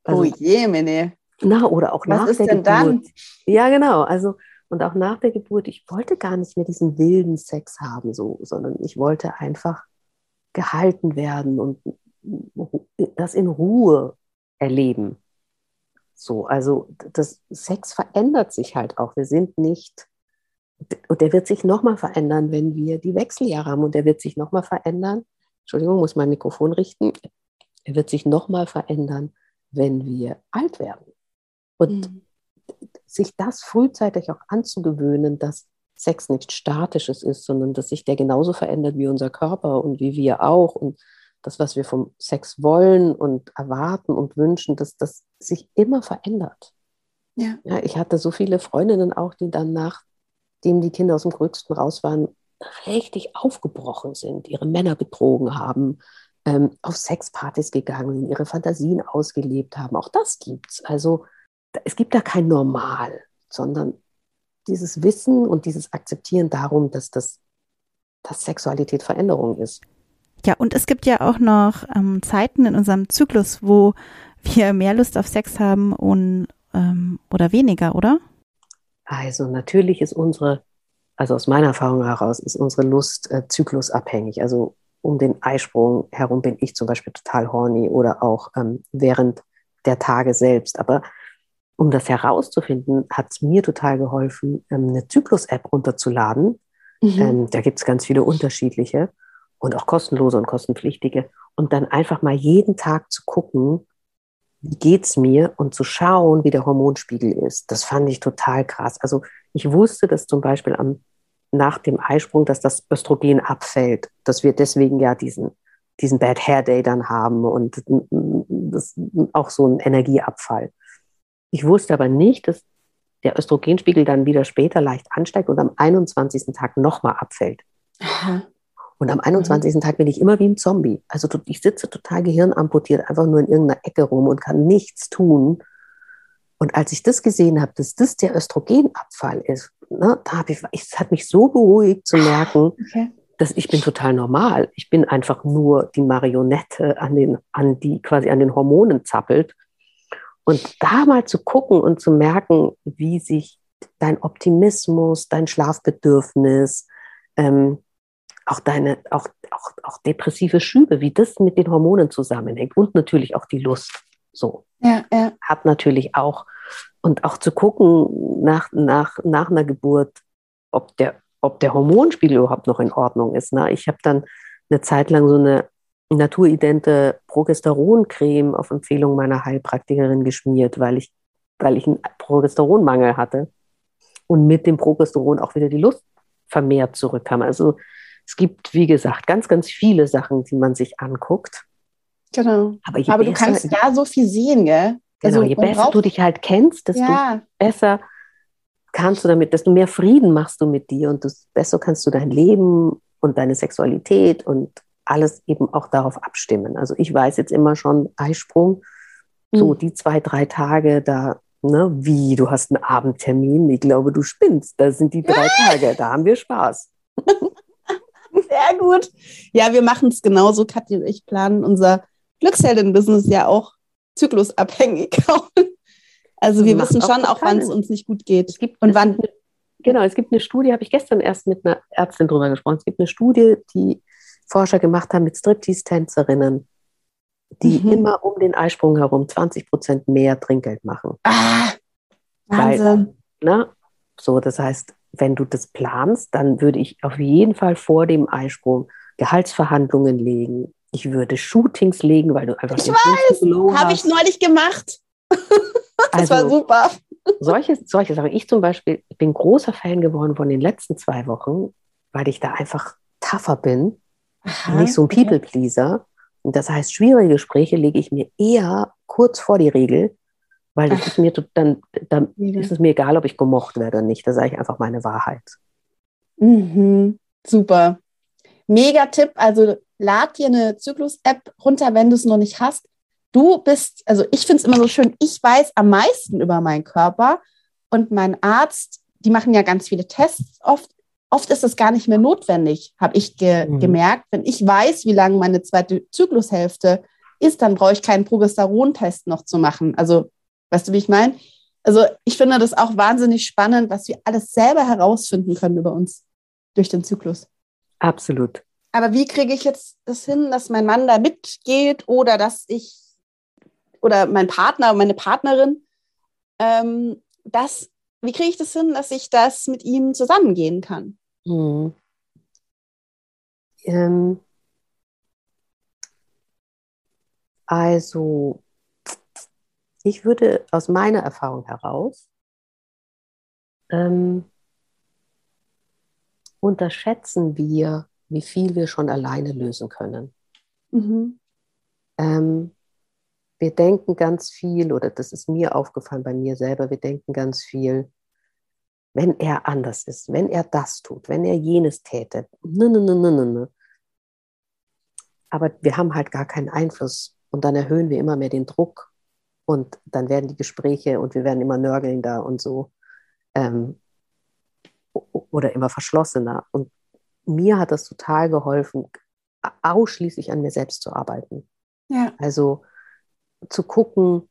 Also, oh je, meine. Na, oder auch was nach ist der denn Geburt. Dann? Ja, genau. Also und auch nach der Geburt, ich wollte gar nicht mehr diesen wilden Sex haben, so, sondern ich wollte einfach gehalten werden und das in Ruhe erleben. So, also das Sex verändert sich halt auch. Wir sind nicht, und der wird sich nochmal verändern, wenn wir die Wechseljahre haben. Und der wird sich nochmal verändern. Entschuldigung, muss mein Mikrofon richten. Er wird sich nochmal verändern, wenn wir alt werden. Und mhm. Sich das frühzeitig auch anzugewöhnen, dass Sex nichts Statisches ist, sondern dass sich der genauso verändert wie unser Körper und wie wir auch. Und das, was wir vom Sex wollen und erwarten und wünschen, dass das sich immer verändert. Ja. ja. ich hatte so viele Freundinnen auch, die dann nachdem die Kinder aus dem Größten raus waren, richtig aufgebrochen sind, ihre Männer betrogen haben, ähm, auf Sexpartys gegangen sind, ihre Fantasien ausgelebt haben. Auch das gibt's. Also es gibt da kein Normal, sondern dieses Wissen und dieses Akzeptieren darum, dass das dass Sexualität Veränderung ist. Ja, und es gibt ja auch noch ähm, Zeiten in unserem Zyklus, wo wir mehr Lust auf Sex haben und, ähm, oder weniger, oder? Also natürlich ist unsere, also aus meiner Erfahrung heraus, ist unsere Lust äh, zyklusabhängig. Also um den Eisprung herum bin ich zum Beispiel total horny oder auch ähm, während der Tage selbst. Aber um das herauszufinden, hat es mir total geholfen, ähm, eine Zyklus-App runterzuladen. Mhm. Ähm, da gibt es ganz viele unterschiedliche und auch kostenlose und kostenpflichtige. Und dann einfach mal jeden Tag zu gucken, wie geht's mir und zu schauen, wie der Hormonspiegel ist. Das fand ich total krass. Also ich wusste, dass zum Beispiel am, nach dem Eisprung, dass das Östrogen abfällt, dass wir deswegen ja diesen, diesen Bad Hair Day dann haben und das auch so ein Energieabfall. Ich wusste aber nicht, dass der Östrogenspiegel dann wieder später leicht ansteigt und am 21. Tag nochmal abfällt. Aha. Und am 21. Mhm. Tag bin ich immer wie ein Zombie. Also ich sitze total gehirnamputiert, einfach nur in irgendeiner Ecke rum und kann nichts tun. Und als ich das gesehen habe, dass das der Östrogenabfall ist, ne, da habe ich, es hat mich so beruhigt zu merken, okay. dass ich bin total normal. Ich bin einfach nur die Marionette, an den, an die quasi an den Hormonen zappelt. Und da mal zu gucken und zu merken, wie sich dein Optimismus, dein Schlafbedürfnis, ähm, auch deine, auch, auch, auch depressive Schübe, wie das mit den Hormonen zusammenhängt und natürlich auch die Lust. So. Ja, ja. Hat natürlich auch, und auch zu gucken nach, nach, nach einer Geburt, ob der, ob der Hormonspiegel überhaupt noch in Ordnung ist. Ne? Ich habe dann eine Zeit lang so eine naturidente Progesteroncreme auf Empfehlung meiner Heilpraktikerin geschmiert, weil ich, weil ich einen Progesteronmangel hatte und mit dem Progesteron auch wieder die Lust vermehrt zurückkam. Also es gibt, wie gesagt, ganz, ganz viele Sachen, die man sich anguckt. Genau. Aber, Aber du kannst da so viel sehen, gell? Genau, also, je besser du dich halt kennst, desto ja. besser kannst du damit, desto mehr Frieden machst du mit dir und desto besser kannst du dein Leben und deine Sexualität und alles eben auch darauf abstimmen. Also ich weiß jetzt immer schon, Eisprung, so mhm. die zwei, drei Tage da, ne, wie, du hast einen Abendtermin, ich glaube, du spinnst, das sind die drei Tage, da haben wir Spaß. Sehr gut. Ja, wir machen es genauso. Katja und ich planen unser Glücksheldin-Business ja auch zyklusabhängig. also wir wissen schon auch, wann es uns nicht gut geht. Es gibt, und wann. Eine, genau, es gibt eine Studie, habe ich gestern erst mit einer Ärztin drüber gesprochen. Es gibt eine Studie, die Forscher gemacht haben mit Striptease-Tänzerinnen, die mhm. immer um den Eisprung herum 20 Prozent mehr Trinkgeld machen. Ah, Wahnsinn. Weil, ne, so, das heißt, wenn du das planst, dann würde ich auf jeden Fall vor dem Eisprung Gehaltsverhandlungen legen. Ich würde Shootings legen, weil du einfach ich weiß, habe ich neulich gemacht. das also, war super. Solche, solche Sachen. Ich zum Beispiel bin großer Fan geworden von den letzten zwei Wochen, weil ich da einfach tougher bin, Aha, nicht so ein People-Pleaser. Und das heißt, schwierige Gespräche lege ich mir eher kurz vor die Regel, weil das ist mir dann, dann ist es mir egal, ob ich gemocht werde oder nicht. Da sage ich einfach meine Wahrheit. Mhm, super. Mega Tipp. Also lad dir eine Zyklus-App runter, wenn du es noch nicht hast. Du bist, also ich finde es immer so schön, ich weiß am meisten über meinen Körper und mein Arzt, die machen ja ganz viele Tests oft. Oft ist das gar nicht mehr notwendig, habe ich ge mhm. gemerkt. Wenn ich weiß, wie lange meine zweite Zyklushälfte ist, dann brauche ich keinen Progesterontest noch zu machen. Also Weißt du, wie ich meine? Also ich finde das auch wahnsinnig spannend, was wir alles selber herausfinden können über uns durch den Zyklus. Absolut. Aber wie kriege ich jetzt das hin, dass mein Mann da mitgeht oder dass ich oder mein Partner, meine Partnerin, ähm, das, wie kriege ich das hin, dass ich das mit ihm zusammengehen kann? Mhm. Ähm, also, ich würde aus meiner Erfahrung heraus ähm, unterschätzen wir, wie viel wir schon alleine lösen können. Mhm. Ähm, wir denken ganz viel, oder das ist mir aufgefallen bei mir selber, wir denken ganz viel, wenn er anders ist, wenn er das tut, wenn er jenes täte. Ne, ne, ne, ne, ne. Aber wir haben halt gar keinen Einfluss und dann erhöhen wir immer mehr den Druck und dann werden die Gespräche und wir werden immer nörgelnder und so ähm, oder immer verschlossener. Und mir hat das total geholfen, ausschließlich an mir selbst zu arbeiten. Ja. Also zu gucken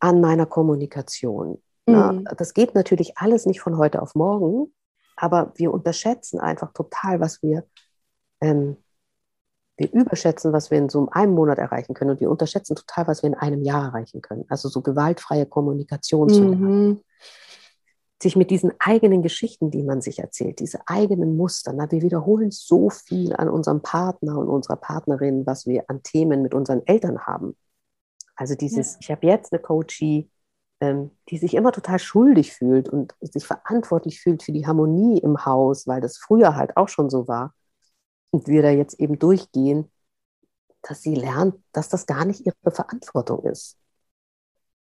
an meiner Kommunikation. Mhm. Das geht natürlich alles nicht von heute auf morgen, aber wir unterschätzen einfach total, was wir, ähm, wir überschätzen, was wir in so einem Monat erreichen können und wir unterschätzen total, was wir in einem Jahr erreichen können. Also so gewaltfreie Kommunikation zu lernen. Mhm sich mit diesen eigenen Geschichten, die man sich erzählt, diese eigenen Muster, na, wir wiederholen so viel an unserem Partner und unserer Partnerin, was wir an Themen mit unseren Eltern haben. Also dieses, ja. ich habe jetzt eine Coachie, ähm, die sich immer total schuldig fühlt und sich verantwortlich fühlt für die Harmonie im Haus, weil das früher halt auch schon so war. Und wir da jetzt eben durchgehen, dass sie lernt, dass das gar nicht ihre Verantwortung ist.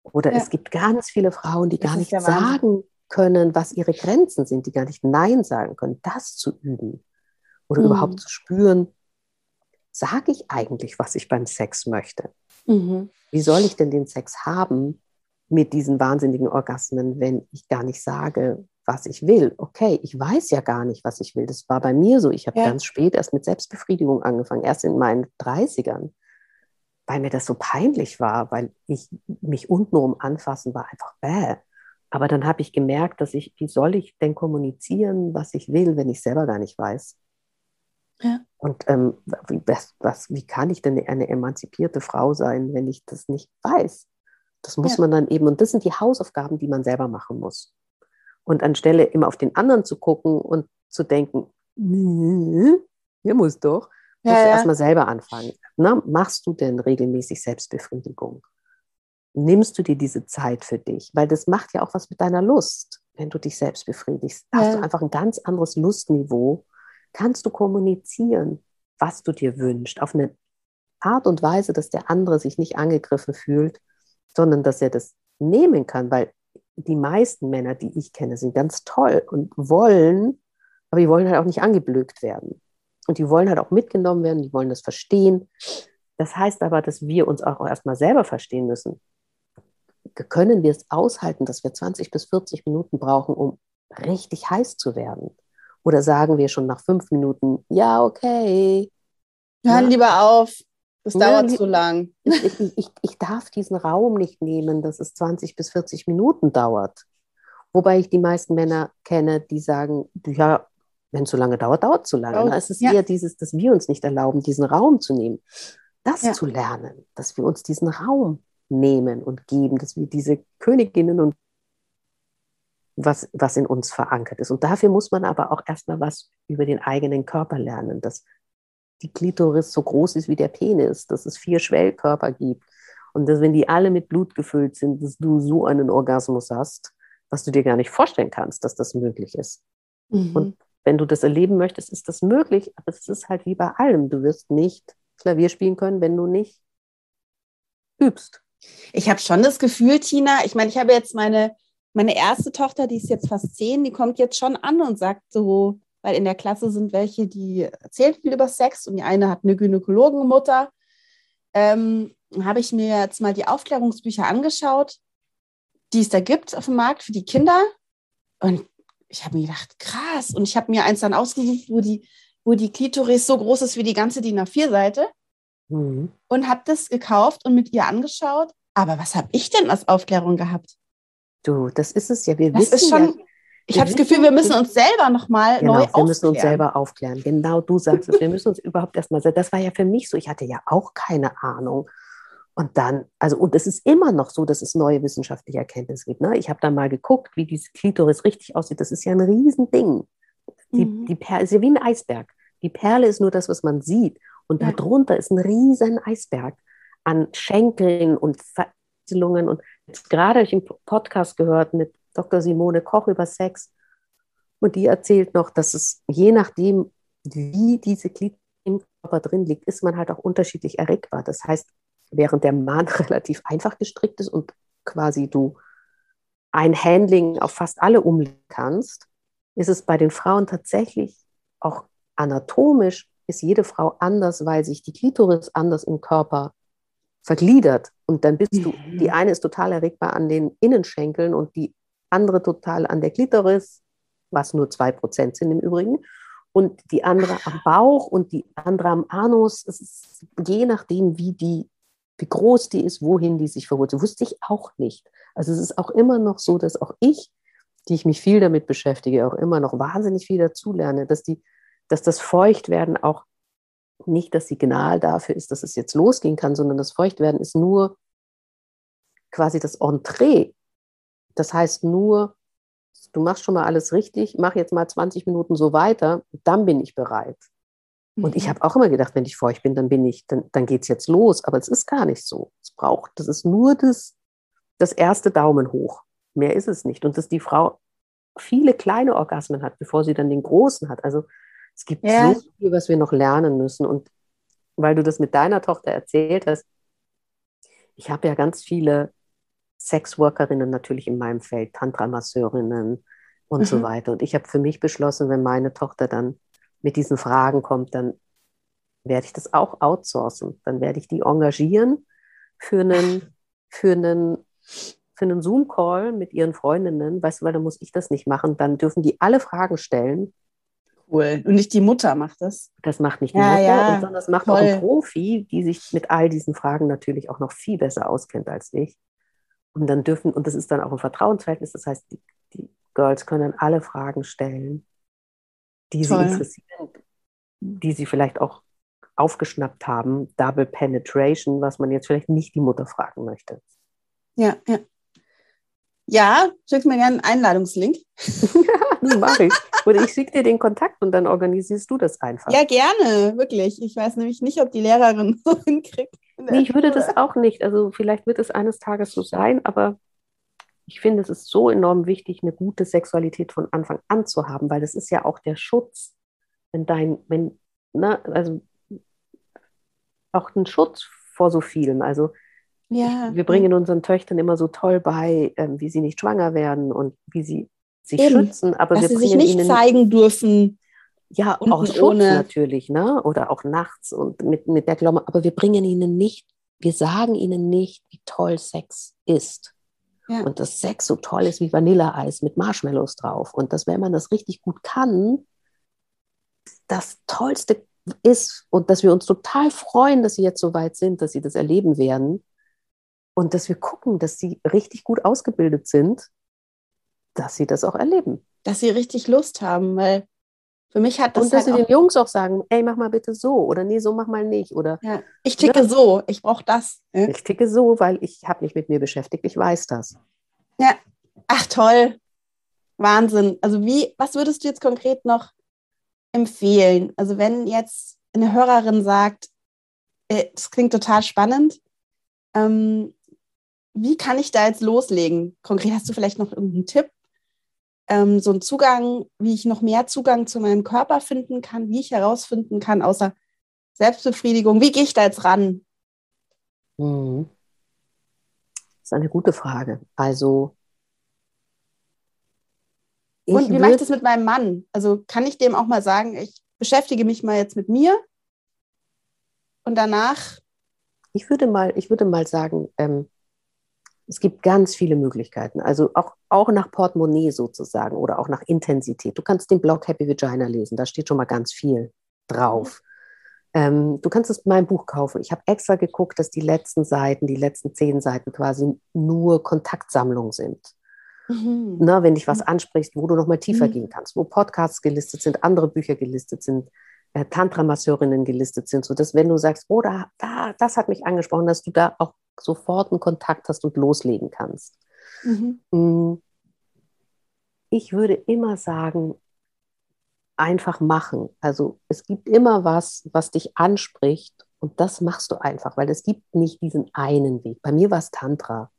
Oder ja. es gibt ganz viele Frauen, die das gar nicht sagen, können, was ihre Grenzen sind, die gar nicht Nein sagen können, das zu üben oder mhm. überhaupt zu spüren, sage ich eigentlich, was ich beim Sex möchte? Mhm. Wie soll ich denn den Sex haben mit diesen wahnsinnigen Orgasmen, wenn ich gar nicht sage, was ich will? Okay, ich weiß ja gar nicht, was ich will. Das war bei mir so. Ich habe ja. ganz spät erst mit Selbstbefriedigung angefangen, erst in meinen 30ern, weil mir das so peinlich war, weil ich mich untenrum anfassen war einfach bäh. Aber dann habe ich gemerkt, dass ich, wie soll ich denn kommunizieren, was ich will, wenn ich selber gar nicht weiß? Ja. Und ähm, wie, was, was, wie kann ich denn eine emanzipierte Frau sein, wenn ich das nicht weiß? Das muss ja. man dann eben, und das sind die Hausaufgaben, die man selber machen muss. Und anstelle immer auf den anderen zu gucken und zu denken, ihr muss doch, ja, musst du ja. erstmal selber anfangen. Na, machst du denn regelmäßig Selbstbefriedigung? Nimmst du dir diese Zeit für dich? Weil das macht ja auch was mit deiner Lust, wenn du dich selbst befriedigst. Ja. Hast du einfach ein ganz anderes Lustniveau. Kannst du kommunizieren, was du dir wünschst, auf eine Art und Weise, dass der andere sich nicht angegriffen fühlt, sondern dass er das nehmen kann, weil die meisten Männer, die ich kenne, sind ganz toll und wollen, aber die wollen halt auch nicht angeblökt werden. Und die wollen halt auch mitgenommen werden, die wollen das verstehen. Das heißt aber, dass wir uns auch erstmal selber verstehen müssen können wir es aushalten, dass wir 20 bis 40 Minuten brauchen, um richtig heiß zu werden? Oder sagen wir schon nach fünf Minuten, ja, okay. Hör ja. lieber auf, das dauert ja, zu lang. Ich, ich, ich darf diesen Raum nicht nehmen, dass es 20 bis 40 Minuten dauert. Wobei ich die meisten Männer kenne, die sagen, ja, wenn es so lange dauert, dauert es so lange. Oh, es ist ja. eher dieses, dass wir uns nicht erlauben, diesen Raum zu nehmen. Das ja. zu lernen, dass wir uns diesen Raum nehmen und geben, dass wir diese Königinnen und was, was in uns verankert ist. Und dafür muss man aber auch erstmal was über den eigenen Körper lernen, dass die Klitoris so groß ist wie der Penis, dass es vier Schwellkörper gibt und dass wenn die alle mit Blut gefüllt sind, dass du so einen Orgasmus hast, was du dir gar nicht vorstellen kannst, dass das möglich ist. Mhm. Und wenn du das erleben möchtest, ist das möglich, aber es ist halt wie bei allem. Du wirst nicht Klavier spielen können, wenn du nicht übst. Ich habe schon das Gefühl, Tina, ich meine, ich habe jetzt meine, meine erste Tochter, die ist jetzt fast zehn, die kommt jetzt schon an und sagt so, weil in der Klasse sind welche, die erzählen viel über Sex und die eine hat eine Gynäkologenmutter. Ähm, habe ich mir jetzt mal die Aufklärungsbücher angeschaut, die es da gibt auf dem Markt für die Kinder. Und ich habe mir gedacht, krass. Und ich habe mir eins dann ausgesucht, wo die, wo die Klitoris so groß ist wie die ganze DIN A4-Seite. Mhm. Und habe das gekauft und mit ihr angeschaut. Aber was habe ich denn als Aufklärung gehabt? Du, das ist es ja. Wir das wissen schon, ja, Ich habe das Gefühl, wir müssen uns selber nochmal genau, neu aufklären. Wir müssen uns selber aufklären. Genau, du sagst es. Wir müssen uns überhaupt erstmal, das war ja für mich so, ich hatte ja auch keine Ahnung. Und dann, also, und es ist immer noch so, dass es neue wissenschaftliche Erkenntnisse gibt. Ne? Ich habe da mal geguckt, wie diese Klitoris richtig aussieht. Das ist ja ein Riesending. Die, mhm. die Perle ist ja wie ein Eisberg. Die Perle ist nur das, was man sieht. Und ja. darunter ist ein riesen Eisberg an Schenkeln und Verästelungen. Und jetzt gerade habe ich einen Podcast gehört mit Dr. Simone Koch über Sex. Und die erzählt noch, dass es je nachdem, wie diese Klitoris im Körper drin liegt, ist man halt auch unterschiedlich erregbar. Das heißt, während der Mann relativ einfach gestrickt ist und quasi du ein Handling auf fast alle umlegen kannst, ist es bei den Frauen tatsächlich auch anatomisch, ist jede Frau anders, weil sich die Klitoris anders im Körper vergliedert. Und dann bist du, mhm. die eine ist total erregbar an den Innenschenkeln und die andere total an der Klitoris, was nur zwei Prozent sind im Übrigen. Und die andere am Bauch und die andere am Anus. Es ist je nachdem, wie die wie groß die ist, wohin die sich verwurzelt. Wusste ich auch nicht. Also es ist auch immer noch so, dass auch ich, die ich mich viel damit beschäftige, auch immer noch wahnsinnig viel dazulerne, dass, die, dass das Feuchtwerden auch nicht das Signal dafür ist, dass es jetzt losgehen kann, sondern das Feuchtwerden ist nur quasi das Entree. Das heißt nur, du machst schon mal alles richtig, mach jetzt mal 20 Minuten so weiter, dann bin ich bereit. Und ich mhm. habe auch immer gedacht, wenn ich feucht bin, dann bin ich, dann, dann geht es jetzt los. Aber es ist gar nicht so. Es braucht, das ist nur das, das erste Daumen hoch. Mehr ist es nicht. Und dass die Frau viele kleine Orgasmen hat, bevor sie dann den großen hat. Also es gibt ja. so viel, was wir noch lernen müssen. Und weil du das mit deiner Tochter erzählt hast, ich habe ja ganz viele Sexworkerinnen natürlich in meinem Feld, Tantra-Masseurinnen und mhm. so weiter. Und ich habe für mich beschlossen, wenn meine Tochter dann mit diesen Fragen kommt, dann werde ich das auch outsourcen. Dann werde ich die engagieren für einen, für einen, für einen Zoom-Call mit ihren Freundinnen, weißt du, weil dann muss ich das nicht machen. Dann dürfen die alle Fragen stellen. Cool. Und nicht die Mutter macht das. Das macht nicht die ja, Mutter, ja. sondern das macht Toll. auch ein Profi, die sich mit all diesen Fragen natürlich auch noch viel besser auskennt als ich. Und dann dürfen, und das ist dann auch ein Vertrauensverhältnis, das heißt, die, die Girls können alle Fragen stellen die Toll. sie interessieren, die sie vielleicht auch aufgeschnappt haben. Double Penetration, was man jetzt vielleicht nicht die Mutter fragen möchte. Ja, ja. Ja, schick mir gerne einen Einladungslink. das mache ich. Oder ich schicke dir den Kontakt und dann organisierst du das einfach. Ja, gerne, wirklich. Ich weiß nämlich nicht, ob die Lehrerin so hinkriegt. Nee, ich würde das auch nicht. Also vielleicht wird es eines Tages so sein, aber ich finde, es ist so enorm wichtig, eine gute Sexualität von Anfang an zu haben, weil das ist ja auch der Schutz, wenn dein, wenn, ne, also auch ein Schutz vor so vielem. Also ja. wir bringen unseren Töchtern immer so toll bei, ähm, wie sie nicht schwanger werden und wie sie sich Eben, schützen, aber dass wir sie sich nicht zeigen dürfen. Ja, auch Schutz ohne. natürlich, ne? Oder auch nachts und mit, mit der Glomme, aber wir bringen ihnen nicht, wir sagen ihnen nicht, wie toll Sex ist. Ja. Und dass Sex so toll ist wie Vanilleeis mit Marshmallows drauf. Und dass, wenn man das richtig gut kann, das Tollste ist und dass wir uns total freuen, dass sie jetzt so weit sind, dass sie das erleben werden. Und dass wir gucken, dass sie richtig gut ausgebildet sind, dass sie das auch erleben. Dass sie richtig Lust haben, weil für mich hat das. Und dass halt sie den Jungs auch sagen, ey, mach mal bitte so oder nee, so mach mal nicht. Oder ja, ich ticke ne? so, ich brauche das. Ja? Ich ticke so, weil ich habe mich mit mir beschäftigt, ich weiß das. Ja, ach toll. Wahnsinn. Also wie, was würdest du jetzt konkret noch empfehlen? Also wenn jetzt eine Hörerin sagt, äh, das klingt total spannend, ähm, wie kann ich da jetzt loslegen? Konkret hast du vielleicht noch irgendeinen Tipp? ähm, so einen Zugang, wie ich noch mehr Zugang zu meinem Körper finden kann, wie ich herausfinden kann, außer Selbstbefriedigung. Wie gehe ich da jetzt ran? Mhm. Das ist eine gute Frage. Also. Und wie mache ich das mit meinem Mann? Also kann ich dem auch mal sagen, ich beschäftige mich mal jetzt mit mir und danach. Ich würde mal, ich würde mal sagen, ähm, es gibt ganz viele Möglichkeiten. Also auch, auch nach Portemonnaie sozusagen oder auch nach Intensität. Du kannst den Blog Happy Vagina lesen, da steht schon mal ganz viel drauf. Ähm, du kannst es mein Buch kaufen. Ich habe extra geguckt, dass die letzten Seiten, die letzten zehn Seiten quasi nur Kontaktsammlung sind. Mhm. Na, wenn dich was mhm. anspricht, wo du nochmal tiefer mhm. gehen kannst, wo Podcasts gelistet sind, andere Bücher gelistet sind, äh, Tantra-Masseurinnen gelistet sind, sodass wenn du sagst, oh, da, da, das hat mich angesprochen, dass du da auch sofort einen Kontakt hast und loslegen kannst. Mhm. Mm. Ich würde immer sagen, einfach machen. Also es gibt immer was, was dich anspricht und das machst du einfach, weil es gibt nicht diesen einen Weg. Bei mir war es Tantra.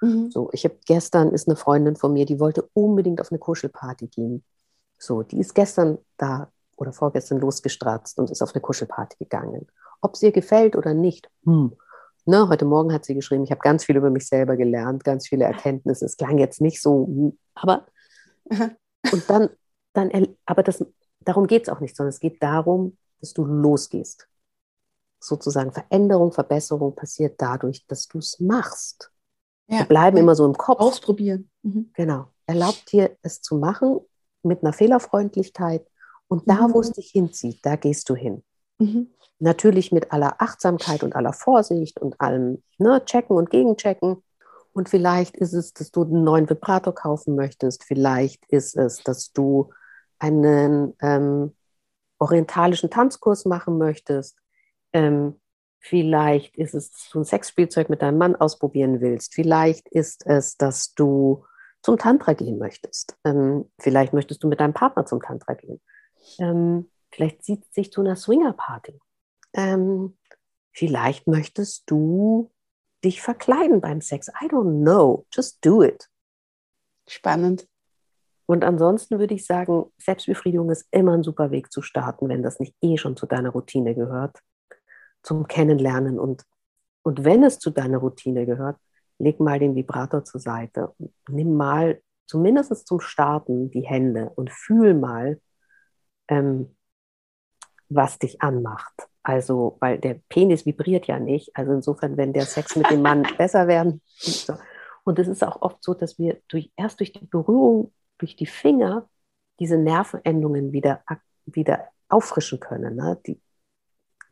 Mhm. So, ich habe gestern ist eine Freundin von mir, die wollte unbedingt auf eine Kuschelparty gehen. So, die ist gestern da oder vorgestern losgestratzt und ist auf eine Kuschelparty gegangen. Ob es ihr gefällt oder nicht, hm. Ne, heute Morgen hat sie geschrieben, ich habe ganz viel über mich selber gelernt, ganz viele Erkenntnisse. Es klang jetzt nicht so, aber und dann, dann, aber das, darum geht es auch nicht, sondern es geht darum, dass du losgehst. Sozusagen Veränderung, Verbesserung passiert dadurch, dass du es machst. Ja. Wir bleiben immer so im Kopf. Ausprobieren. Mhm. Genau. Erlaubt dir es zu machen mit einer Fehlerfreundlichkeit und da, mhm. wo es dich hinzieht, da gehst du hin. Mhm. Natürlich mit aller Achtsamkeit und aller Vorsicht und allem ne, Checken und Gegenchecken. Und vielleicht ist es, dass du einen neuen Vibrator kaufen möchtest. Vielleicht ist es, dass du einen ähm, orientalischen Tanzkurs machen möchtest. Ähm, Vielleicht ist es, dass du ein Sexspielzeug mit deinem Mann ausprobieren willst. Vielleicht ist es, dass du zum Tantra gehen möchtest. Ähm, vielleicht möchtest du mit deinem Partner zum Tantra gehen. Ähm, vielleicht zieht es sich zu einer Swingerparty. Ähm, vielleicht möchtest du dich verkleiden beim Sex. I don't know. Just do it. Spannend. Und ansonsten würde ich sagen, Selbstbefriedigung ist immer ein super Weg zu starten, wenn das nicht eh schon zu deiner Routine gehört zum Kennenlernen. Und, und wenn es zu deiner Routine gehört, leg mal den Vibrator zur Seite. Nimm mal zumindest zum Starten die Hände und fühl mal, ähm, was dich anmacht. Also, weil der Penis vibriert ja nicht. Also insofern, wenn der Sex mit dem Mann besser werden. So. Und es ist auch oft so, dass wir durch, erst durch die Berührung, durch die Finger, diese Nervenendungen wieder, wieder auffrischen können. Ne? Die,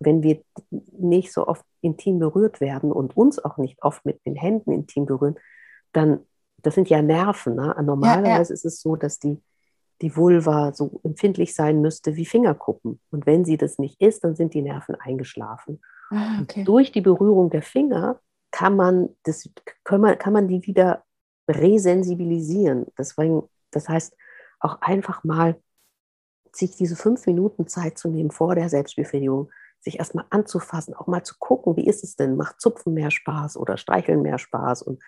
wenn wir nicht so oft intim berührt werden und uns auch nicht oft mit den Händen intim berühren, dann, das sind ja Nerven. Ne? Normalerweise ja, ja. ist es so, dass die, die Vulva so empfindlich sein müsste wie Fingerkuppen. Und wenn sie das nicht ist, dann sind die Nerven eingeschlafen. Ah, okay. Durch die Berührung der Finger kann man, das, kann, man, kann man die wieder resensibilisieren. Deswegen, das heißt, auch einfach mal sich diese fünf Minuten Zeit zu nehmen vor der Selbstbefriedigung, sich erstmal anzufassen, auch mal zu gucken, wie ist es denn? Macht Zupfen mehr Spaß oder Streicheln mehr Spaß und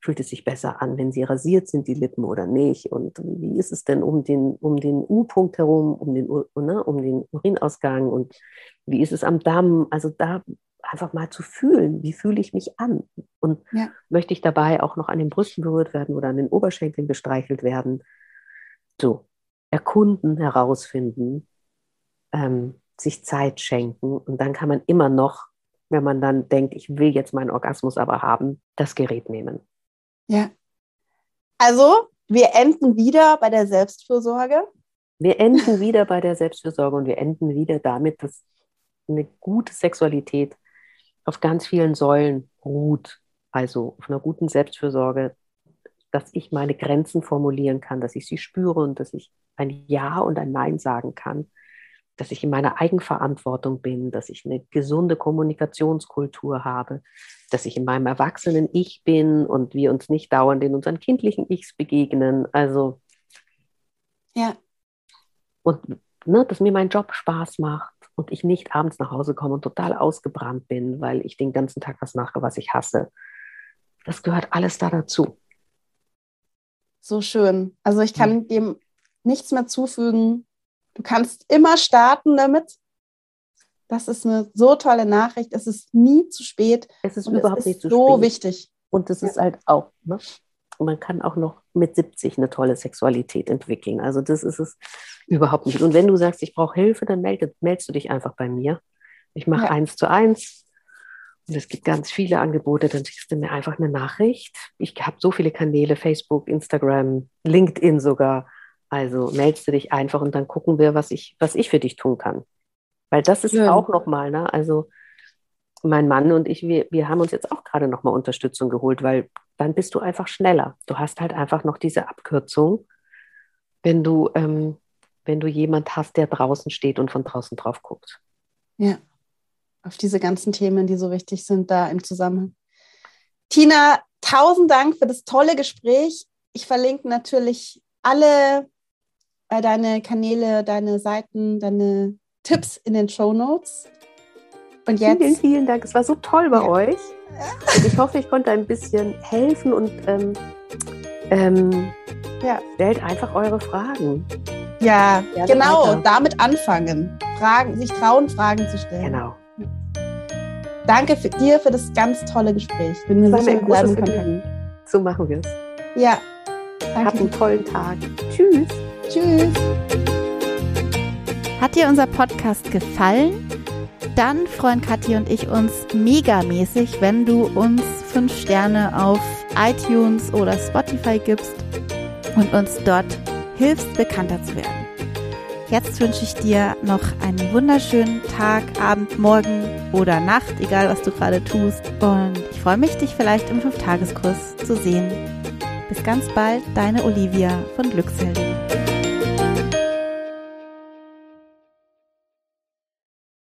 fühlt es sich besser an, wenn sie rasiert sind, die Lippen oder nicht? Und wie ist es denn um den, um den U-Punkt herum, um den, ne, um den Urinausgang und wie ist es am Damm? Also da einfach mal zu fühlen, wie fühle ich mich an? Und ja. möchte ich dabei auch noch an den Brüsten berührt werden oder an den Oberschenkeln gestreichelt werden? So, erkunden, herausfinden. Ähm, sich Zeit schenken und dann kann man immer noch, wenn man dann denkt, ich will jetzt meinen Orgasmus aber haben, das Gerät nehmen. Ja. Also, wir enden wieder bei der Selbstfürsorge. Wir enden wieder bei der Selbstfürsorge und wir enden wieder damit, dass eine gute Sexualität auf ganz vielen Säulen ruht. Also auf einer guten Selbstfürsorge, dass ich meine Grenzen formulieren kann, dass ich sie spüre und dass ich ein Ja und ein Nein sagen kann dass ich in meiner Eigenverantwortung bin, dass ich eine gesunde Kommunikationskultur habe, dass ich in meinem erwachsenen Ich bin und wir uns nicht dauernd in unseren kindlichen Ichs begegnen. Also ja. Und ne, dass mir mein Job Spaß macht und ich nicht abends nach Hause komme und total ausgebrannt bin, weil ich den ganzen Tag was mache, was ich hasse. Das gehört alles da dazu. So schön. Also ich kann dem nichts mehr zufügen. Du kannst immer starten damit. Das ist eine so tolle Nachricht. Es ist nie zu spät. Es ist überhaupt es ist nicht zu so spät. So wichtig. Und es ja. ist halt auch, ne? man kann auch noch mit 70 eine tolle Sexualität entwickeln. Also das ist es überhaupt nicht. Und wenn du sagst, ich brauche Hilfe, dann melde, meldest du dich einfach bei mir. Ich mache ja. eins zu eins. Und es gibt ganz viele Angebote, dann schickst du mir einfach eine Nachricht. Ich habe so viele Kanäle, Facebook, Instagram, LinkedIn sogar. Also meldest du dich einfach und dann gucken wir, was ich, was ich für dich tun kann. Weil das ist ja. auch nochmal, ne? Also mein Mann und ich, wir, wir haben uns jetzt auch gerade nochmal Unterstützung geholt, weil dann bist du einfach schneller. Du hast halt einfach noch diese Abkürzung, wenn du, ähm, wenn du jemand hast, der draußen steht und von draußen drauf guckt. Ja, auf diese ganzen Themen, die so wichtig sind, da im Zusammenhang. Tina, tausend Dank für das tolle Gespräch. Ich verlinke natürlich alle äh, deine Kanäle, deine Seiten, deine Tipps in den Show Notes. Und jetzt. Vielen, vielen Dank. Es war so toll bei ja. euch. Und ich hoffe, ich konnte ein bisschen helfen und ähm, ähm, ja. stellt einfach eure Fragen. Ja, ja genau, weiter. damit anfangen. Fragen, sich trauen, Fragen zu stellen. Genau. Danke für dir für das ganz tolle Gespräch. Bin mir sicher, wir bleiben Kontakt. So machen wir es. Ja. Danke. Habt einen tollen Tag. Tschüss. Tschüss. Hat dir unser Podcast gefallen? Dann freuen Kathi und ich uns megamäßig, wenn du uns fünf Sterne auf iTunes oder Spotify gibst und uns dort hilfst, bekannter zu werden. Jetzt wünsche ich dir noch einen wunderschönen Tag, Abend, Morgen oder Nacht, egal was du gerade tust. Und ich freue mich, dich vielleicht im Fünftageskurs zu sehen. Bis ganz bald, deine Olivia von Glücksheldin.